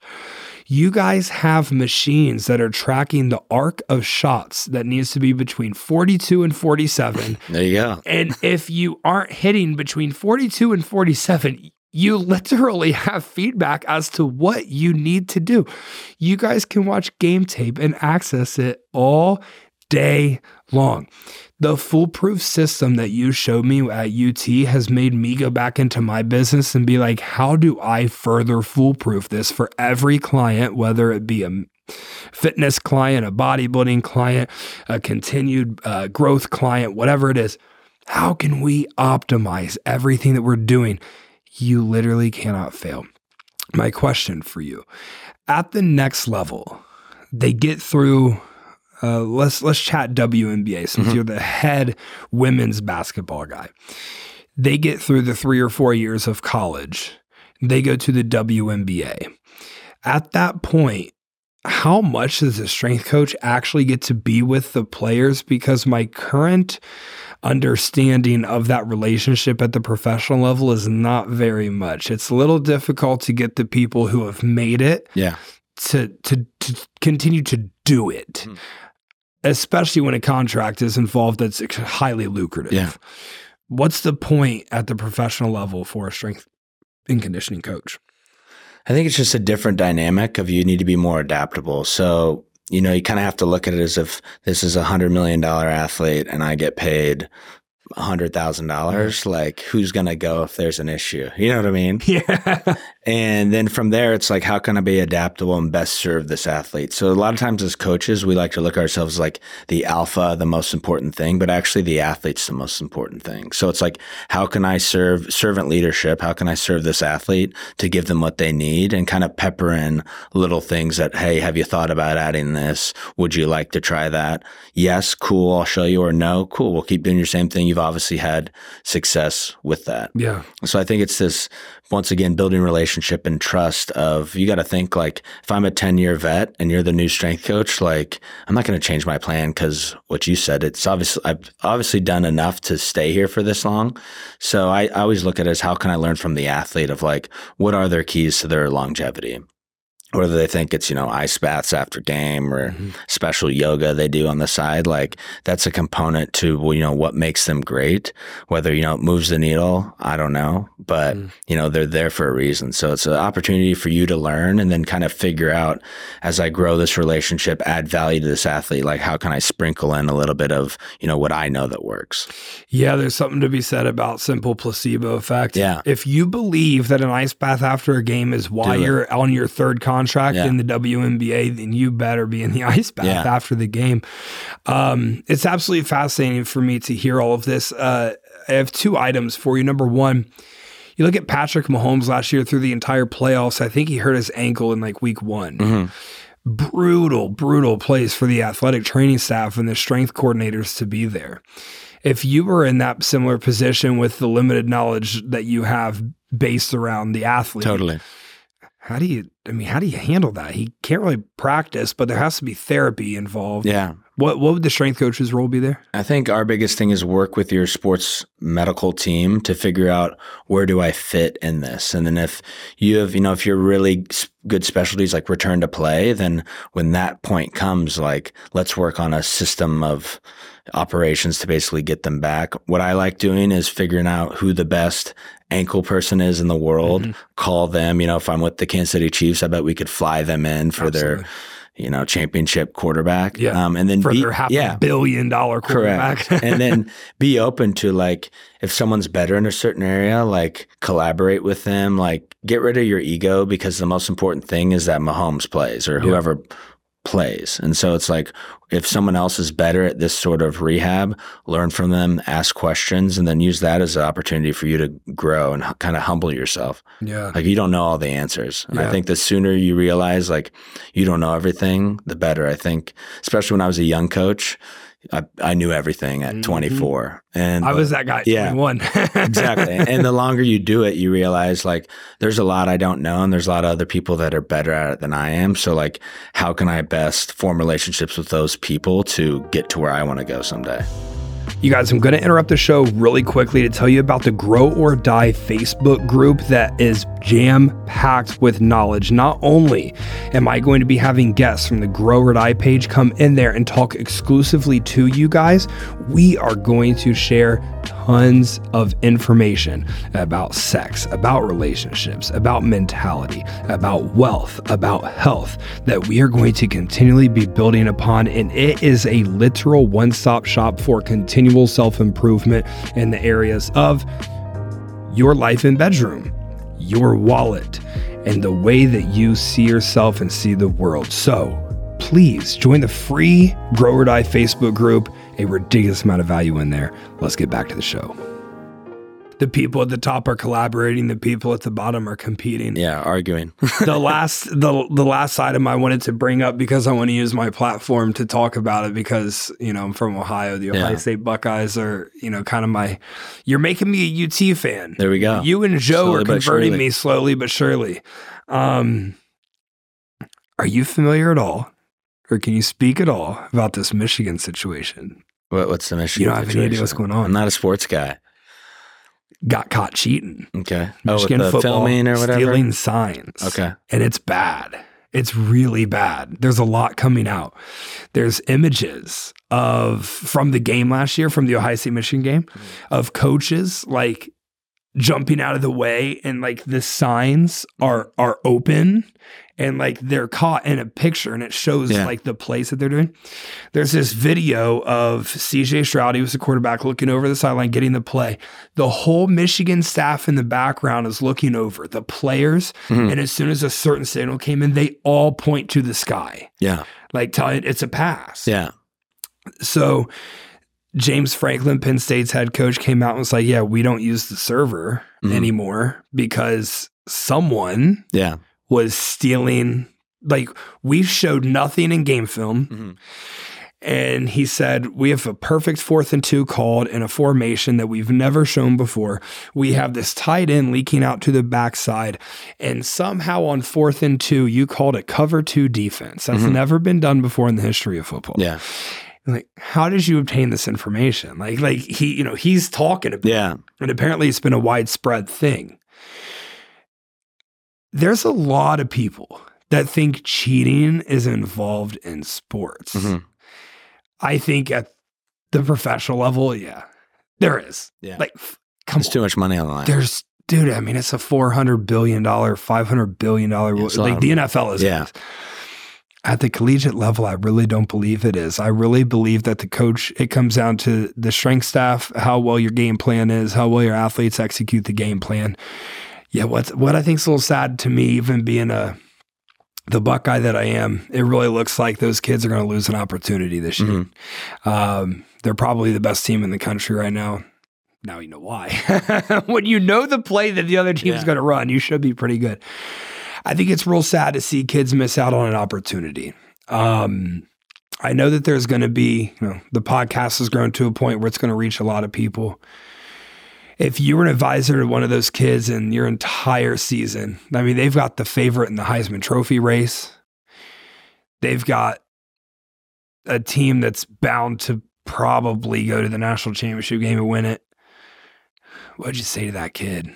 You guys have machines that are tracking the arc of shots that needs to be between 42 and 47. There you go. and if you aren't hitting between 42 and 47, you literally have feedback as to what you need to do. You guys can watch game tape and access it all day long. The foolproof system that you showed me at UT has made me go back into my business and be like, how do I further foolproof this for every client, whether it be a fitness client, a bodybuilding client, a continued uh, growth client, whatever it is? How can we optimize everything that we're doing? You literally cannot fail. My question for you at the next level, they get through uh, let's let's chat WNBA since mm-hmm. you're the head women's basketball guy. They get through the three or four years of college. They go to the WNBA. At that point, how much does a strength coach actually get to be with the players? Because my current understanding of that relationship at the professional level is not very much. It's a little difficult to get the people who have made it Yeah. to to, to continue to do it. Mhm. Especially when a contract is involved that's highly lucrative. Yeah. What's the point at the professional level for a strength and conditioning coach? I think it's just a different dynamic of you need to be more adaptable. So, you know, you kind of have to look at it as if this is a hundred million dollar athlete and I get paid a hundred thousand dollars. Like who's going to go if there's an issue? You know what I mean? Yeah. And then from there, it's like, how can I be adaptable and best serve this athlete? So a lot of times as coaches, we like to look at ourselves like the alpha, the most important thing, but actually the athlete's the most important thing. So it's like, how can I serve servant leadership? How can I serve this athlete to give them what they need and kind of pepper in little things that, hey, have you thought about adding this? Would you like to try that? Yes, cool. I'll show you. Or no, cool. We'll keep doing your same thing. You've obviously had success with that. Yeah. So I think it's this once again building relationship and trust of you got to think like if I'm a 10 year vet and you're the new strength coach like I'm not going to change my plan cuz what you said it's obviously I've obviously done enough to stay here for this long. So I, I always look at it as how can I learn from the athlete of like what are their keys to their longevity? Whether they think it's, you know, ice baths after game or Mhm. special yoga they do on the side, like that's a component to, well, you know, what makes them great. Whether, you know, it moves the needle, I don't know, but, Mm. you know, they're there for a reason. So it's an opportunity for you to learn and then kind of figure out as I grow this relationship, add value to this athlete, like how can I sprinkle in a little bit of, you know, what I know that works. Yeah, there's something to be said about simple placebo effect. Yeah. If you believe that an ice bath after a game is why Do you're on your third contract Yeah. in the WNBA, then you better be in the ice bath Yeah. after the game. Um, it's absolutely fascinating for me to hear all of this. Uh, I have two items for you. Number one, you look at Patrick Mahomes last year through the entire playoffs. I think he hurt his ankle in like week one Mhm. brutal, brutal place for the athletic training staff and the strength coordinators to be there. If you were in that similar position with the limited knowledge that you have based around the athlete, Totally. How do you, I mean, how do you handle that? He can't really practice, but there has to be therapy involved. Yeah. What, what would the strength coach's role be there? I think our biggest thing is work with your sports medical team to figure out where do I fit in this. And then if you have, you know, if you're really good specialties like return to play, then when that point comes, like let's work on a system of operations to basically get them back. What I like doing is figuring out who the best ankle person is in the world, Mhm. call them, you know, if I'm with the Kansas City Chiefs, I bet we could fly them in for their, you know, championship quarterback. Yeah. Um, and then For be- their half yeah. billion dollar quarterback. Correct. and then be open to like if someone's better in a certain area, like collaborate with them, like get rid of your ego because the most important thing is that Mahomes plays or Yeah. Plays. And so it's like if someone else is better at this sort of rehab, learn from them, ask questions, and then use that as an opportunity for you to grow and kind of humble yourself. yeah. Like you don't know all the answers. And Yeah. I think the sooner you realize like you don't know everything, the better. I think, especially when I was a young coach, I, I knew everything at Mhm. 24. And I was that guy at Yeah. 21. exactly. and the longer you do it, you realize like there's a lot I don't know and there's a lot of other people that are better at it than I am. So like how can I best form relationships with those people to get to where I want to go someday? You guys, I'm going to interrupt the show really quickly to tell you about the Grow or Die Facebook group that is jam packed with knowledge. Not only am I going to be having guests from the Grow or Die page come in there and talk exclusively to you guys, we are going to share tons of information about sex, about relationships, about mentality, about wealth, about health that we are going to continually be building upon. And it is a literal one stop shop for continual self improvement in the areas of your life and bedroom, your wallet, and the way that you see yourself and see the world. So please join the free Grow or Die Facebook group. A ridiculous amount of value in there. Let's get back to the show. The people at the top are collaborating. The people at the bottom are competing Yeah, arguing. the last the the last item I wanted to bring up because I want to use my platform to talk about it because you know I'm from Ohio. The Ohio Yeah. State Buckeyes are you know kind of my. You're making me a UT fan. there we go. You and Joe Slowly are converting me slowly but surely. Um, Are you familiar at all, or can you speak at all about this Michigan situation? What, what's the Michigan? You don't have any idea what's going on. I'm not a sports guy. Got caught cheating. Okay. Michigan oh, with the football filming or whatever. stealing signs. Okay. and it's bad. It's really bad. There's a lot coming out. There's images of from the game last year, from the Ohio State Michigan game, Mm-hmm. of coaches like jumping out of the way and like the signs are are open and like they're caught in a picture and it shows Yeah. like the plays that they're doing. There's this video of CJ Stroud, he was the quarterback looking over the sideline, getting the play. The whole Michigan staff in the background is looking over the players. Mhm. And as soon as a certain signal came in, they all point to the sky, Yeah. like telling it's a pass. Yeah. So James Franklin, Penn State's head coach, came out and was like, Yeah, we don't use the server Mhm. anymore because someone Yeah. Was stealing. Like, we've showed nothing in game film. Mhm. And he said, We have a perfect fourth and two called in a formation that we've never shown before. We have this tight end leaking out to the backside. And somehow on fourth and two, you called a cover two defense. That's Mhm. never been done before in the history of football. Yeah. Like, how did you obtain this information? Like, like he, you know, he's talking about Yeah. and apparently it's been a widespread thing. There's a lot of people that think cheating is involved in sports. Mhm. I think at the professional level, yeah, there is. Yeah. Like, come There's on. too much money on the line. There's, dude, I mean, it's a $400 billion, $500 billion. Yeah, it's a lot like the NFL is. Yeah. At the collegiate level, I really don't believe it is. I really believe that the coach, it comes down to the strength staff, how well your game plan is, how well your athletes execute the game plan. Yeah, what's what I think is a little sad to me, even being a the Buckeye that I am, it really looks like those kids are going to lose an opportunity this year. Mhm. Um, they're probably the best team in the country right now. Now you know why. when you know the play that the other team's Yeah. going to run, you should be pretty good. I think it's real sad to see kids miss out on an opportunity. Um, I know that there's going to be, you know, the podcast has grown to a point where it's going to reach a lot of people. If you were an advisor to one of those kids in your entire season, I mean, they've got the favorite in the Heisman Trophy race. They've got a team that's bound to probably go to the national championship game and win it. What'd you say to that kid?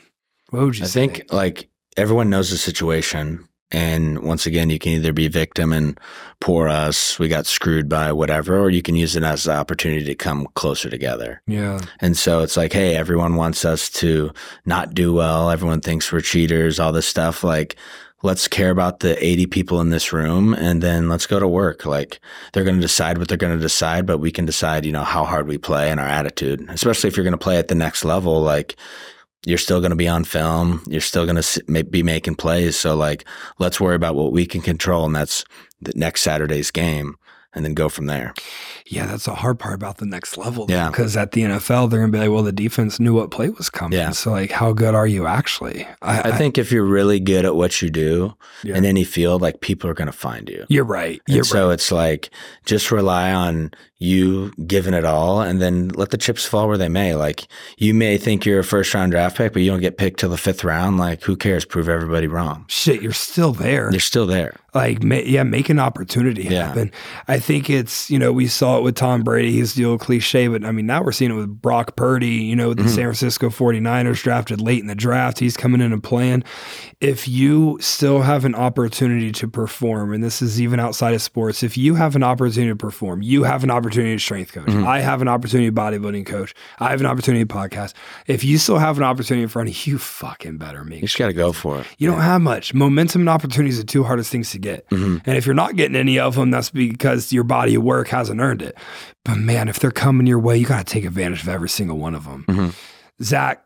What would you say? I say? think like everyone knows the situation. And once again, you can either be victim and poor us, we got screwed by whatever, or you can use it as an opportunity to come closer together. yeah. And so it's like, hey, everyone wants us to not do well. Everyone thinks we're cheaters, all this stuff. Like, let's care about the 80 people in this room and then let's go to work. Like, they're going to decide what they're going to decide, but we can decide, you know, how hard we play and our attitude, especially if you're going to play at the next level. Like, you're still going to be on film. You're still going to be making plays. So, like, let's worry about what we can control, and that's the next Saturday's game, and then go from there. Yeah, that's the hard part about the next level. Yeah. Because at the NFL, they're going to be like, well, the defense knew what play was coming. Yeah. So, like, how good are you actually? I think if you're really good at what you do Yeah. in any field, like people are going to find you. you're right. And You're so right. it's like just rely on you giving it all and then let the chips fall where they may. Like you may think you're a first round draft pick, but you don't get picked till the fifth round. Like who cares? Prove everybody wrong. Shit, you're still there. You're still there. like ma- yeah make an opportunity Yeah. happen i think it's you know we saw it with tom brady he's the old cliche but i mean now we're seeing it with brock purdy you know the Mhm. san francisco 49ers drafted late in the draft he's coming in and playing if you still have an opportunity to perform and this is even outside of sports if you have an opportunity to perform you have an opportunity to strength coach Mhm. i have an opportunity to bodybuilding coach i have an opportunity to podcast if you still have an opportunity in front of you you fucking better make You just got to go for it. you don't have much. Momentum and opportunities are the two hardest things to get. Mhm. And if you're not getting any of them, that's because your body of work hasn't earned it. But man, if they're coming your way, you got to take advantage of every single one of them. Mhm. Zack,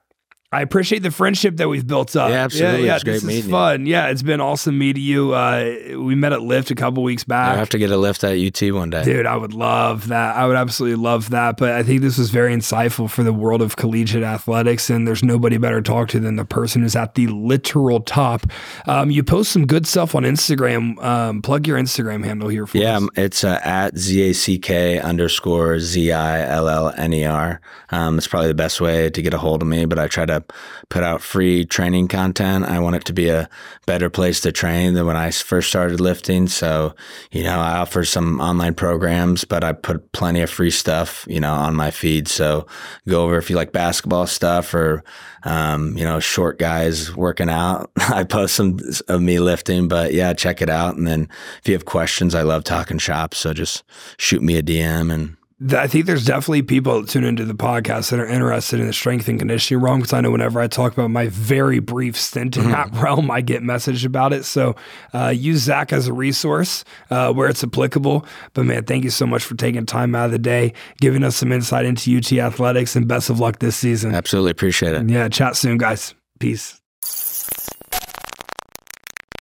I appreciate the friendship that we've built up. Yeah, absolutely. Yeah, It's great this is meeting you. fun. Yeah, it's been awesome meeting you. Uh, we met at Lyft a couple weeks back. I have to get a lift at UT one day. Dude, I would love that. I would absolutely love that. But I think this was very insightful for the world of collegiate athletics. And there's nobody better to talk to than the person who's at the literal top. Um, you post some good stuff on Instagram. Um, plug your Instagram handle here for Yeah, us. um, it's uh, at Z A C K underscore Z I L L N E R. Um, it's probably the best way to get a hold of me, but I try to to put out free training content. I want it to be a better place to train than when I first started lifting. So, you know, I offer some online programs, but I put plenty of free stuff, you know, on my feed. So go over if you like basketball stuff or, um, you know, short guys working out. I post some of me lifting, but yeah, check it out. And then if you have questions, I love talking shop. So just shoot me a DM and I think there's definitely people that tune into the podcast that are interested in the strength and conditioning realm because I know whenever I talk about my very brief stint in mm-hmm. that realm, I get messaged about it. So uh, use Zack as a resource uh, where it's applicable. But man, thank you so much for taking time out of the day, giving us some insight into UT athletics, and best of luck this season. Absolutely appreciate it. Yeah, chat soon, guys. Peace.